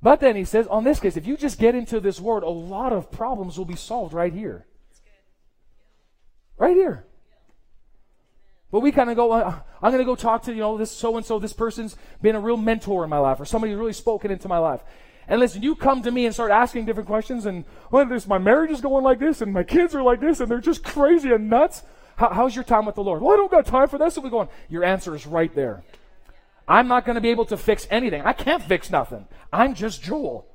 But then He says, on this case, if you just get into this word, a lot of problems will be solved right here. Right here. But we kind of go, uh, I'm going to go talk to, you know, this so and so, this person's been a real mentor in my life, or somebody really spoken into my life. And listen, you come to me and start asking different questions, and well, this, my marriage is going like this, and my kids are like this, and they're just crazy and nuts. How, how's your time with the Lord? Well, I don't got time for this. So we going. Your answer is right there. I'm not going to be able to fix anything. I can't fix nothing. I'm just Joel.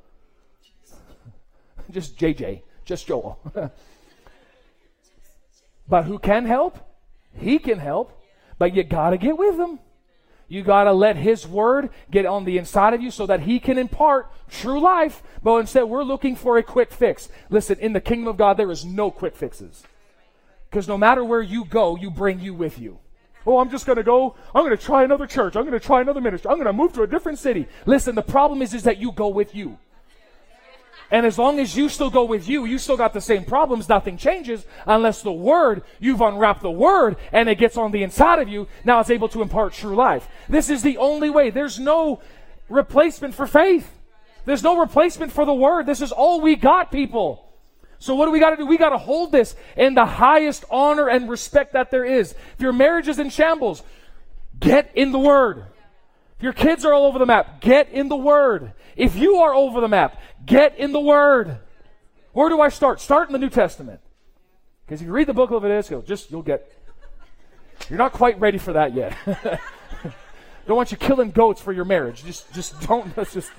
just JJ. Just Joel. but who can help? He can help, but you got to get with him. You got to let His Word get on the inside of you so that He can impart true life. But instead, we're looking for a quick fix. Listen, in the kingdom of God, there is no quick fixes. Because no matter where you go, you bring you with you. Oh, I'm just going to go. I'm going to try another church. I'm going to try another ministry. I'm going to move to a different city. Listen, the problem is, is that you go with you. And as long as you still go with you, you still got the same problems. Nothing changes unless the word, you've unwrapped the word and it gets on the inside of you. Now it's able to impart true life. This is the only way. There's no replacement for faith. There's no replacement for the word. This is all we got, people. So what do we got to do? We got to hold this in the highest honor and respect that there is. If your marriage is in shambles, get in the word. If your kids are all over the map, get in the Word. If you are over the map, get in the Word. Where do I start? Start in the New Testament. Because if you read the book of Leviticus, just you'll get. You're not quite ready for that yet. don't want you killing goats for your marriage. Just, just don't. Let's just.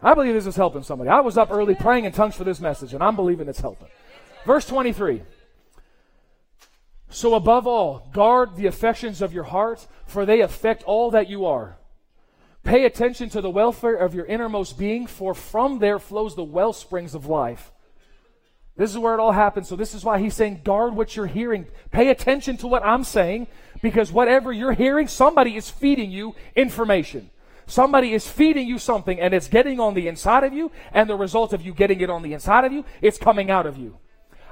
I believe this is helping somebody. I was up early praying in tongues for this message, and I'm believing it's helping. Verse 23. So, above all, guard the affections of your heart, for they affect all that you are. Pay attention to the welfare of your innermost being, for from there flows the well springs of life. This is where it all happens. So, this is why he's saying, guard what you're hearing. Pay attention to what I'm saying, because whatever you're hearing, somebody is feeding you information. Somebody is feeding you something, and it's getting on the inside of you, and the result of you getting it on the inside of you, it's coming out of you.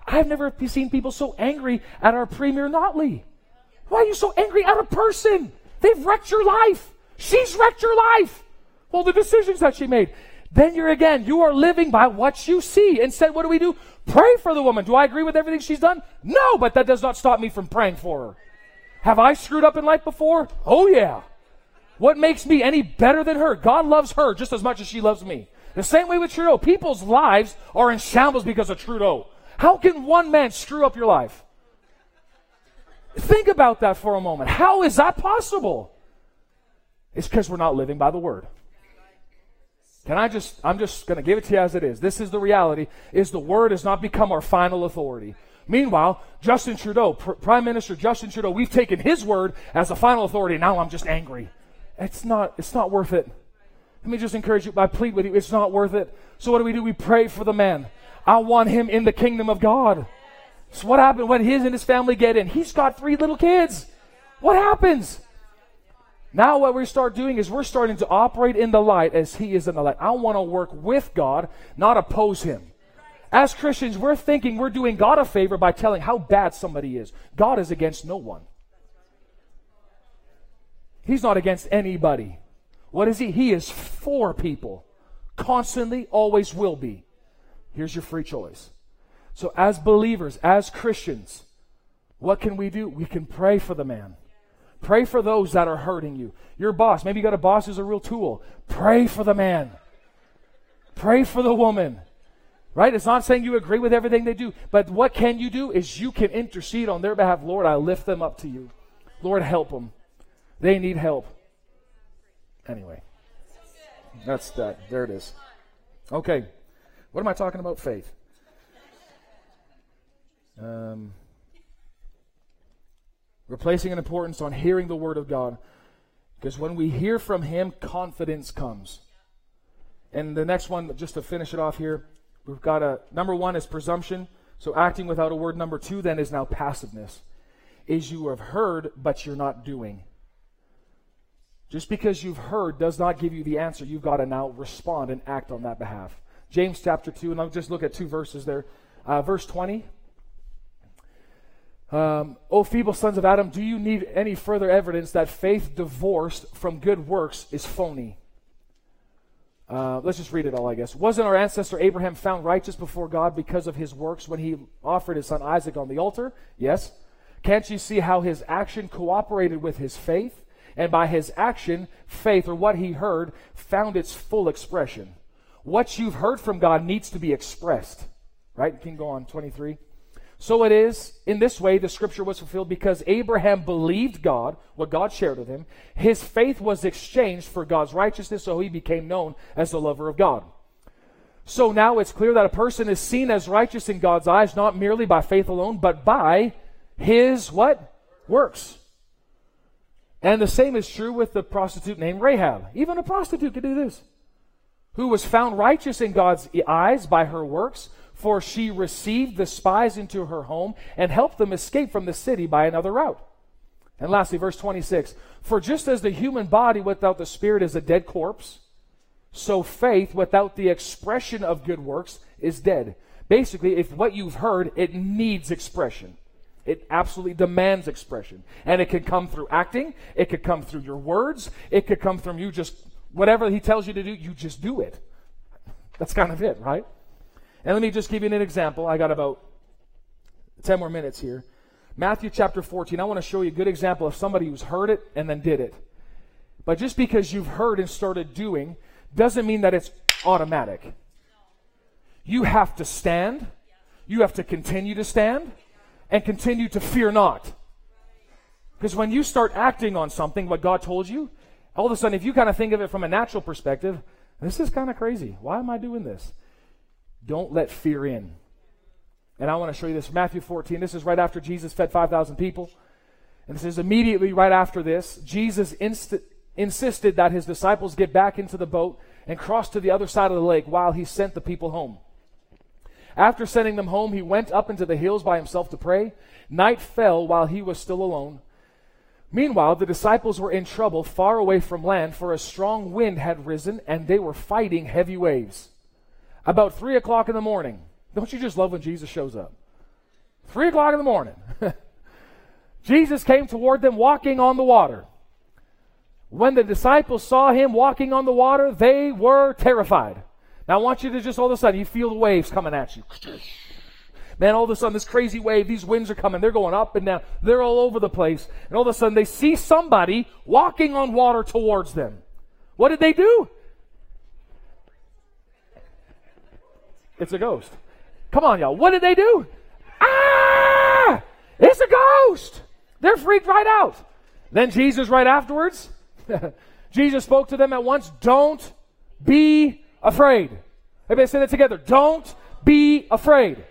I've never seen people so angry at our Premier Notley. Why are you so angry at a person? They've wrecked your life. She's wrecked your life. Well, the decisions that she made. Then you're again, you are living by what you see. Instead, what do we do? Pray for the woman. Do I agree with everything she's done? No, but that does not stop me from praying for her. Have I screwed up in life before? Oh, yeah. What makes me any better than her? God loves her just as much as she loves me. The same way with Trudeau. People's lives are in shambles because of Trudeau. How can one man screw up your life? Think about that for a moment. How is that possible? It's because we're not living by the word. Can I just, I'm just going to give it to you as it is. This is the reality, is the word has not become our final authority. Meanwhile, Justin Trudeau, Pr- Prime Minister Justin Trudeau, we've taken his word as a final authority. Now I'm just angry. It's not, it's not worth it. Let me just encourage you, I plead with you, it's not worth it. So what do we do? We pray for the man. I want him in the kingdom of God. So what happened when his and his family get in? He's got three little kids. What happens? Now what we start doing is we're starting to operate in the light as he is in the light. I want to work with God, not oppose him. As Christians, we're thinking we're doing God a favor by telling how bad somebody is. God is against no one. He's not against anybody. What is he? He is for people. Constantly, always will be. Here's your free choice. So, as believers, as Christians, what can we do? We can pray for the man. Pray for those that are hurting you. Your boss, maybe you got a boss who's a real tool. Pray for the man. Pray for the woman. Right? It's not saying you agree with everything they do, but what can you do is you can intercede on their behalf. Lord, I lift them up to you. Lord, help them. They need help. Anyway, that's that. There it is. Okay. What am I talking about? Faith. Um, we're placing an importance on hearing the Word of God. Because when we hear from Him, confidence comes. And the next one, just to finish it off here, we've got a number one is presumption. So acting without a word. Number two then is now passiveness. Is you have heard, but you're not doing. Just because you've heard does not give you the answer. You've got to now respond and act on that behalf. James chapter 2, and I'll just look at two verses there. Uh, verse 20. Um, o feeble sons of Adam, do you need any further evidence that faith divorced from good works is phony? Uh, let's just read it all, I guess. Wasn't our ancestor Abraham found righteous before God because of his works when he offered his son Isaac on the altar? Yes. Can't you see how his action cooperated with his faith? And by his action, faith, or what he heard, found its full expression. What you've heard from God needs to be expressed. Right? You can go on 23. So it is, in this way, the scripture was fulfilled because Abraham believed God, what God shared with him. His faith was exchanged for God's righteousness, so he became known as the lover of God. So now it's clear that a person is seen as righteous in God's eyes, not merely by faith alone, but by his what? Works. And the same is true with the prostitute named Rahab. Even a prostitute could do this. Who was found righteous in God's eyes by her works for she received the spies into her home and helped them escape from the city by another route. And lastly, verse 26 For just as the human body without the spirit is a dead corpse, so faith without the expression of good works is dead. Basically, if what you've heard, it needs expression. It absolutely demands expression. And it can come through acting, it could come through your words, it could come from you just whatever he tells you to do, you just do it. That's kind of it, right? And let me just give you an example. I got about 10 more minutes here. Matthew chapter 14. I want to show you a good example of somebody who's heard it and then did it. But just because you've heard and started doing doesn't mean that it's automatic. You have to stand. You have to continue to stand and continue to fear not. Because when you start acting on something, what God told you, all of a sudden, if you kind of think of it from a natural perspective, this is kind of crazy. Why am I doing this? Don't let fear in. And I want to show you this. Matthew 14. This is right after Jesus fed 5,000 people. And this is immediately right after this. Jesus inst- insisted that his disciples get back into the boat and cross to the other side of the lake while he sent the people home. After sending them home, he went up into the hills by himself to pray. Night fell while he was still alone. Meanwhile, the disciples were in trouble far away from land, for a strong wind had risen, and they were fighting heavy waves about 3 o'clock in the morning. Don't you just love when Jesus shows up? 3 o'clock in the morning. Jesus came toward them walking on the water. When the disciples saw him walking on the water, they were terrified. Now I want you to just all of a sudden, you feel the waves coming at you. Man, all of a sudden, this crazy wave, these winds are coming. They're going up and down. They're all over the place. And all of a sudden, they see somebody walking on water towards them. What did they do? It's a ghost. Come on, y'all. What did they do? Ah! It's a ghost. They're freaked right out. Then Jesus, right afterwards, Jesus spoke to them at once. Don't be afraid. Everybody say that together. Don't be afraid.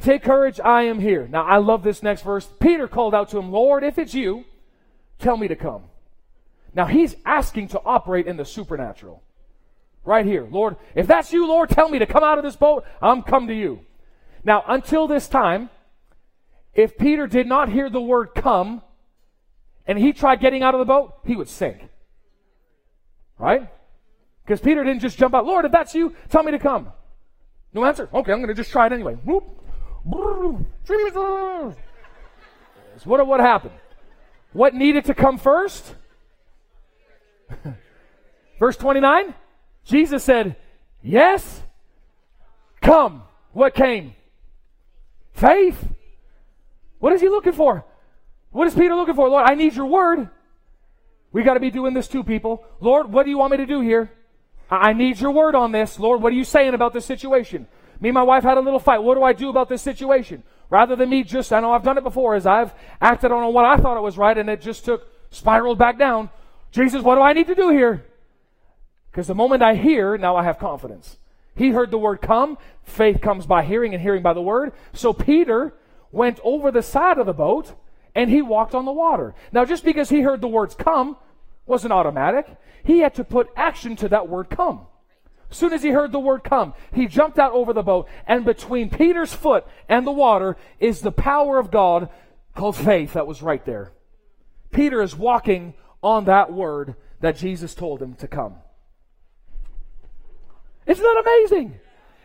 Take courage, I am here. Now, I love this next verse. Peter called out to him, Lord, if it's you, tell me to come. Now, he's asking to operate in the supernatural. Right here. Lord, if that's you, Lord, tell me to come out of this boat. I'm come to you. Now, until this time, if Peter did not hear the word come and he tried getting out of the boat, he would sink. Right? Because Peter didn't just jump out, Lord, if that's you, tell me to come. No answer. Okay, I'm going to just try it anyway. Whoop. What, what happened? What needed to come first? Verse 29 Jesus said, Yes, come. What came? Faith. What is he looking for? What is Peter looking for? Lord, I need your word. We got to be doing this too, people. Lord, what do you want me to do here? I need your word on this. Lord, what are you saying about this situation? Me and my wife had a little fight. What do I do about this situation? Rather than me just, I know I've done it before, as I've acted on what I thought it was right and it just took, spiraled back down. Jesus, what do I need to do here? Because the moment I hear, now I have confidence. He heard the word come. Faith comes by hearing, and hearing by the word. So Peter went over the side of the boat and he walked on the water. Now, just because he heard the words come wasn't automatic, he had to put action to that word come. As soon as he heard the word come, he jumped out over the boat, and between Peter's foot and the water is the power of God called faith that was right there. Peter is walking on that word that Jesus told him to come. Isn't that amazing?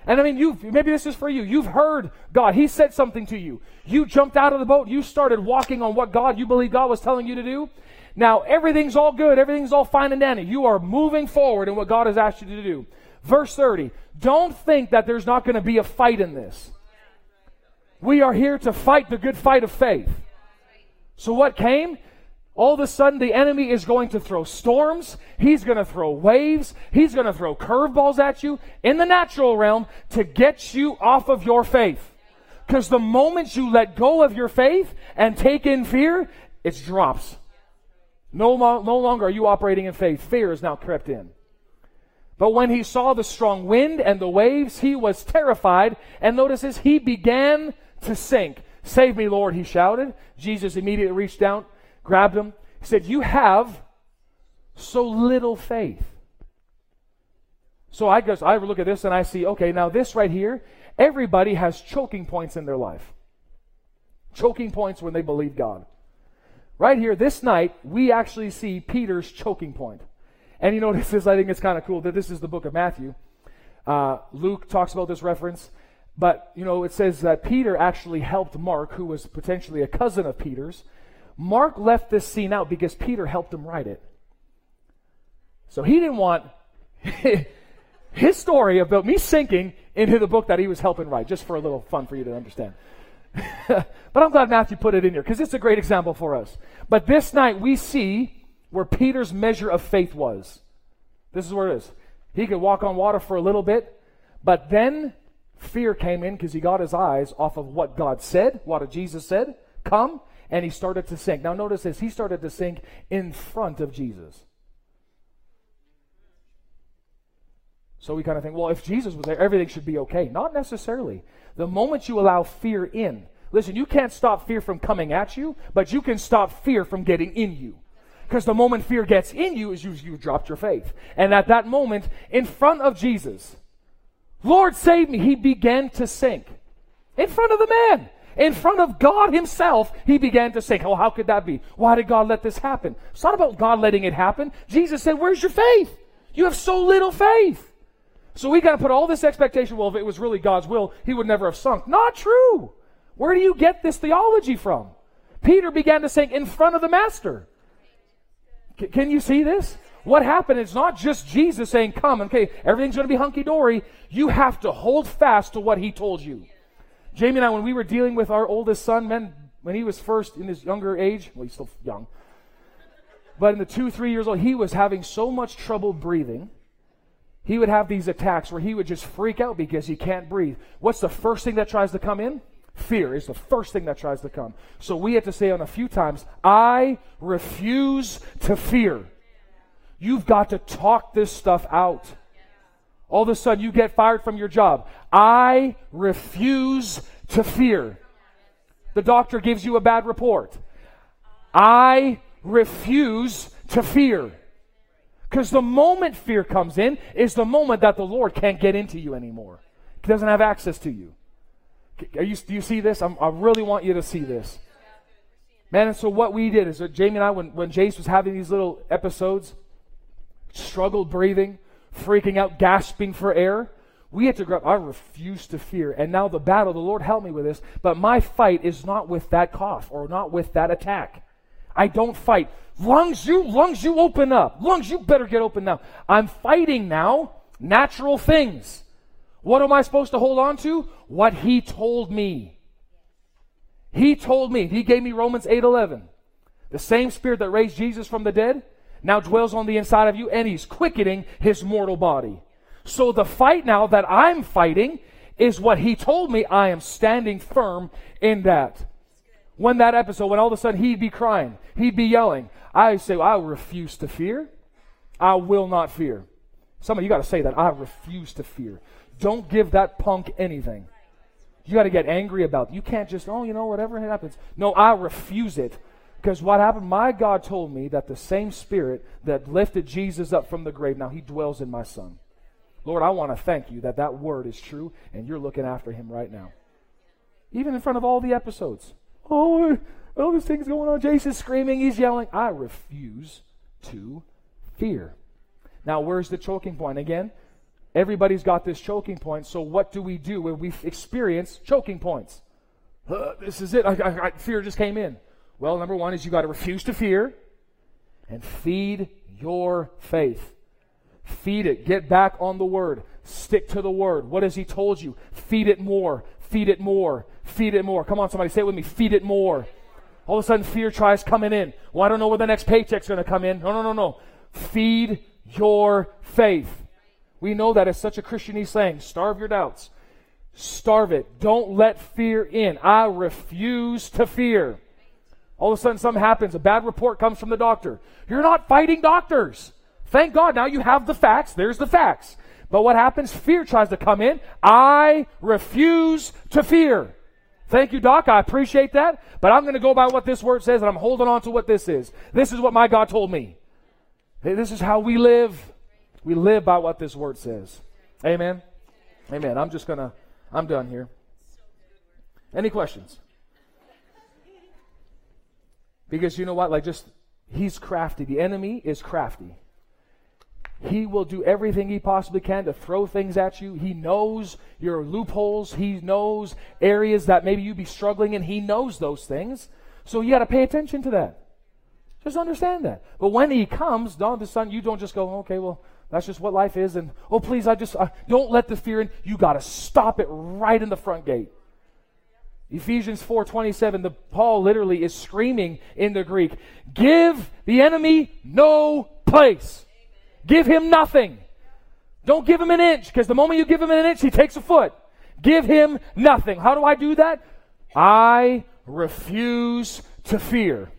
And I mean, you maybe this is for you. You've heard God. He said something to you. You jumped out of the boat. You started walking on what God, you believe God was telling you to do. Now, everything's all good. Everything's all fine and dandy. You are moving forward in what God has asked you to do. Verse 30. Don't think that there's not going to be a fight in this. We are here to fight the good fight of faith. So what came? All of a sudden, the enemy is going to throw storms. He's going to throw waves. He's going to throw curveballs at you in the natural realm to get you off of your faith. Because the moment you let go of your faith and take in fear, it drops. No, no longer are you operating in faith. Fear is now crept in. But when he saw the strong wind and the waves, he was terrified. And notices he began to sink. Save me, Lord, he shouted. Jesus immediately reached down, grabbed him. He said, You have so little faith. So I guess I look at this and I see, okay, now this right here, everybody has choking points in their life. Choking points when they believe God. Right here, this night, we actually see Peter's choking point. And you know, this is, I think it's kind of cool that this is the book of Matthew. Uh, Luke talks about this reference. But, you know, it says that Peter actually helped Mark, who was potentially a cousin of Peter's. Mark left this scene out because Peter helped him write it. So he didn't want his story about me sinking into the book that he was helping write, just for a little fun for you to understand. but I'm glad Matthew put it in here because it's a great example for us. But this night we see where Peter's measure of faith was. This is where it is. He could walk on water for a little bit, but then fear came in because he got his eyes off of what God said, what Jesus said, come, and he started to sink. Now, notice this he started to sink in front of Jesus. So we kind of think, well, if Jesus was there, everything should be okay. Not necessarily. The moment you allow fear in, listen, you can't stop fear from coming at you, but you can stop fear from getting in you. Because the moment fear gets in you is you, you've dropped your faith. And at that moment, in front of Jesus, Lord, save me. He began to sink in front of the man. In front of God Himself, he began to sink. Oh, how could that be? Why did God let this happen? It's not about God letting it happen. Jesus said, Where's your faith? You have so little faith. So we got to put all this expectation. Well, if it was really God's will, He would never have sunk. Not true. Where do you get this theology from? Peter began to sink in front of the Master. C- can you see this? What happened? It's not just Jesus saying, Come, okay, everything's going to be hunky dory. You have to hold fast to what he told you. Jamie and I, when we were dealing with our oldest son, man, when he was first in his younger age, well, he's still young, but in the two, three years old, he was having so much trouble breathing. He would have these attacks where he would just freak out because he can't breathe. What's the first thing that tries to come in? Fear is the first thing that tries to come. So we had to say on a few times, I refuse to fear. You've got to talk this stuff out. All of a sudden, you get fired from your job. I refuse to fear. The doctor gives you a bad report. I refuse to fear. Because the moment fear comes in is the moment that the Lord can't get into you anymore. He doesn't have access to you. You do you see this? I'm, i really want you to see this. Man, and so what we did is that Jamie and I, when, when Jace was having these little episodes, struggled breathing, freaking out, gasping for air. We had to grab, I refuse to fear. And now the battle, the Lord help me with this, but my fight is not with that cough or not with that attack. I don't fight. Lungs, you, lungs, you open up. Lungs, you better get open now. I'm fighting now natural things. What am I supposed to hold on to? What He told me. He told me. He gave me Romans 8 11. The same Spirit that raised Jesus from the dead now dwells on the inside of you, and he's quickening his mortal body. So the fight now that I'm fighting is what he told me. I am standing firm in that. When that episode, when all of a sudden he'd be crying, he'd be yelling, I say, I refuse to fear. I will not fear. Some of you got to say that. I refuse to fear. Don't give that punk anything. You got to get angry about it. You can't just, oh, you know, whatever happens. No, I refuse it. Because what happened, my God told me that the same Spirit that lifted Jesus up from the grave, now He dwells in my Son. Lord, I want to thank you that that word is true and you're looking after him right now. Even in front of all the episodes. Oh, all these things going on. Jace's screaming, he's yelling. I refuse to fear. Now, where's the choking point? Again, Everybody's got this choking point. So what do we do when we experience choking points? Uh, this is it. I, I, I, fear just came in. Well, number one is you got to refuse to fear and feed your faith. Feed it. Get back on the word. Stick to the word. What has he told you? Feed it more. Feed it more. Feed it more. Come on, somebody say it with me. Feed it more. All of a sudden, fear tries coming in. Well, I don't know where the next paycheck's going to come in. No, no, no, no. Feed your faith. We know that it's such a Christianese saying. Starve your doubts. Starve it. Don't let fear in. I refuse to fear. All of a sudden, something happens. A bad report comes from the doctor. You're not fighting doctors. Thank God now you have the facts. There's the facts. But what happens? Fear tries to come in. I refuse to fear. Thank you, Doc. I appreciate that. But I'm going to go by what this word says and I'm holding on to what this is. This is what my God told me. This is how we live. We live by what this word says. Amen. Amen. I'm just going to, I'm done here. Any questions? Because you know what? Like, just, he's crafty. The enemy is crafty. He will do everything he possibly can to throw things at you. He knows your loopholes. He knows areas that maybe you be struggling in. He knows those things. So you got to pay attention to that. Just understand that. But when he comes, dawn the sun, you don't just go, okay, well, that's just what life is. And, oh, please, I just, don't let the fear in. You got to stop it right in the front gate. Ephesians 4:27 the Paul literally is screaming in the Greek give the enemy no place give him nothing don't give him an inch because the moment you give him an inch he takes a foot give him nothing how do I do that I refuse to fear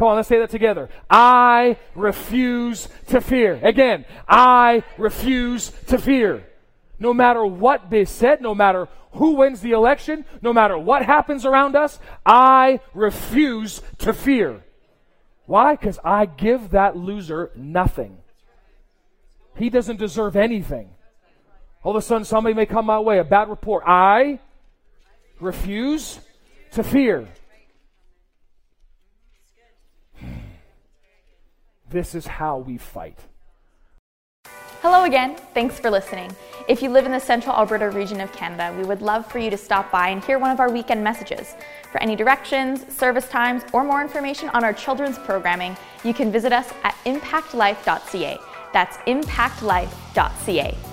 Come on, let's say that together. I refuse to fear. Again, I refuse to fear. No matter what they said, no matter who wins the election, no matter what happens around us, I refuse to fear. Why? Because I give that loser nothing. He doesn't deserve anything. All of a sudden, somebody may come my way, a bad report. I refuse to fear. This is how we fight. Hello again. Thanks for listening. If you live in the central Alberta region of Canada, we would love for you to stop by and hear one of our weekend messages. For any directions, service times, or more information on our children's programming, you can visit us at impactlife.ca. That's impactlife.ca.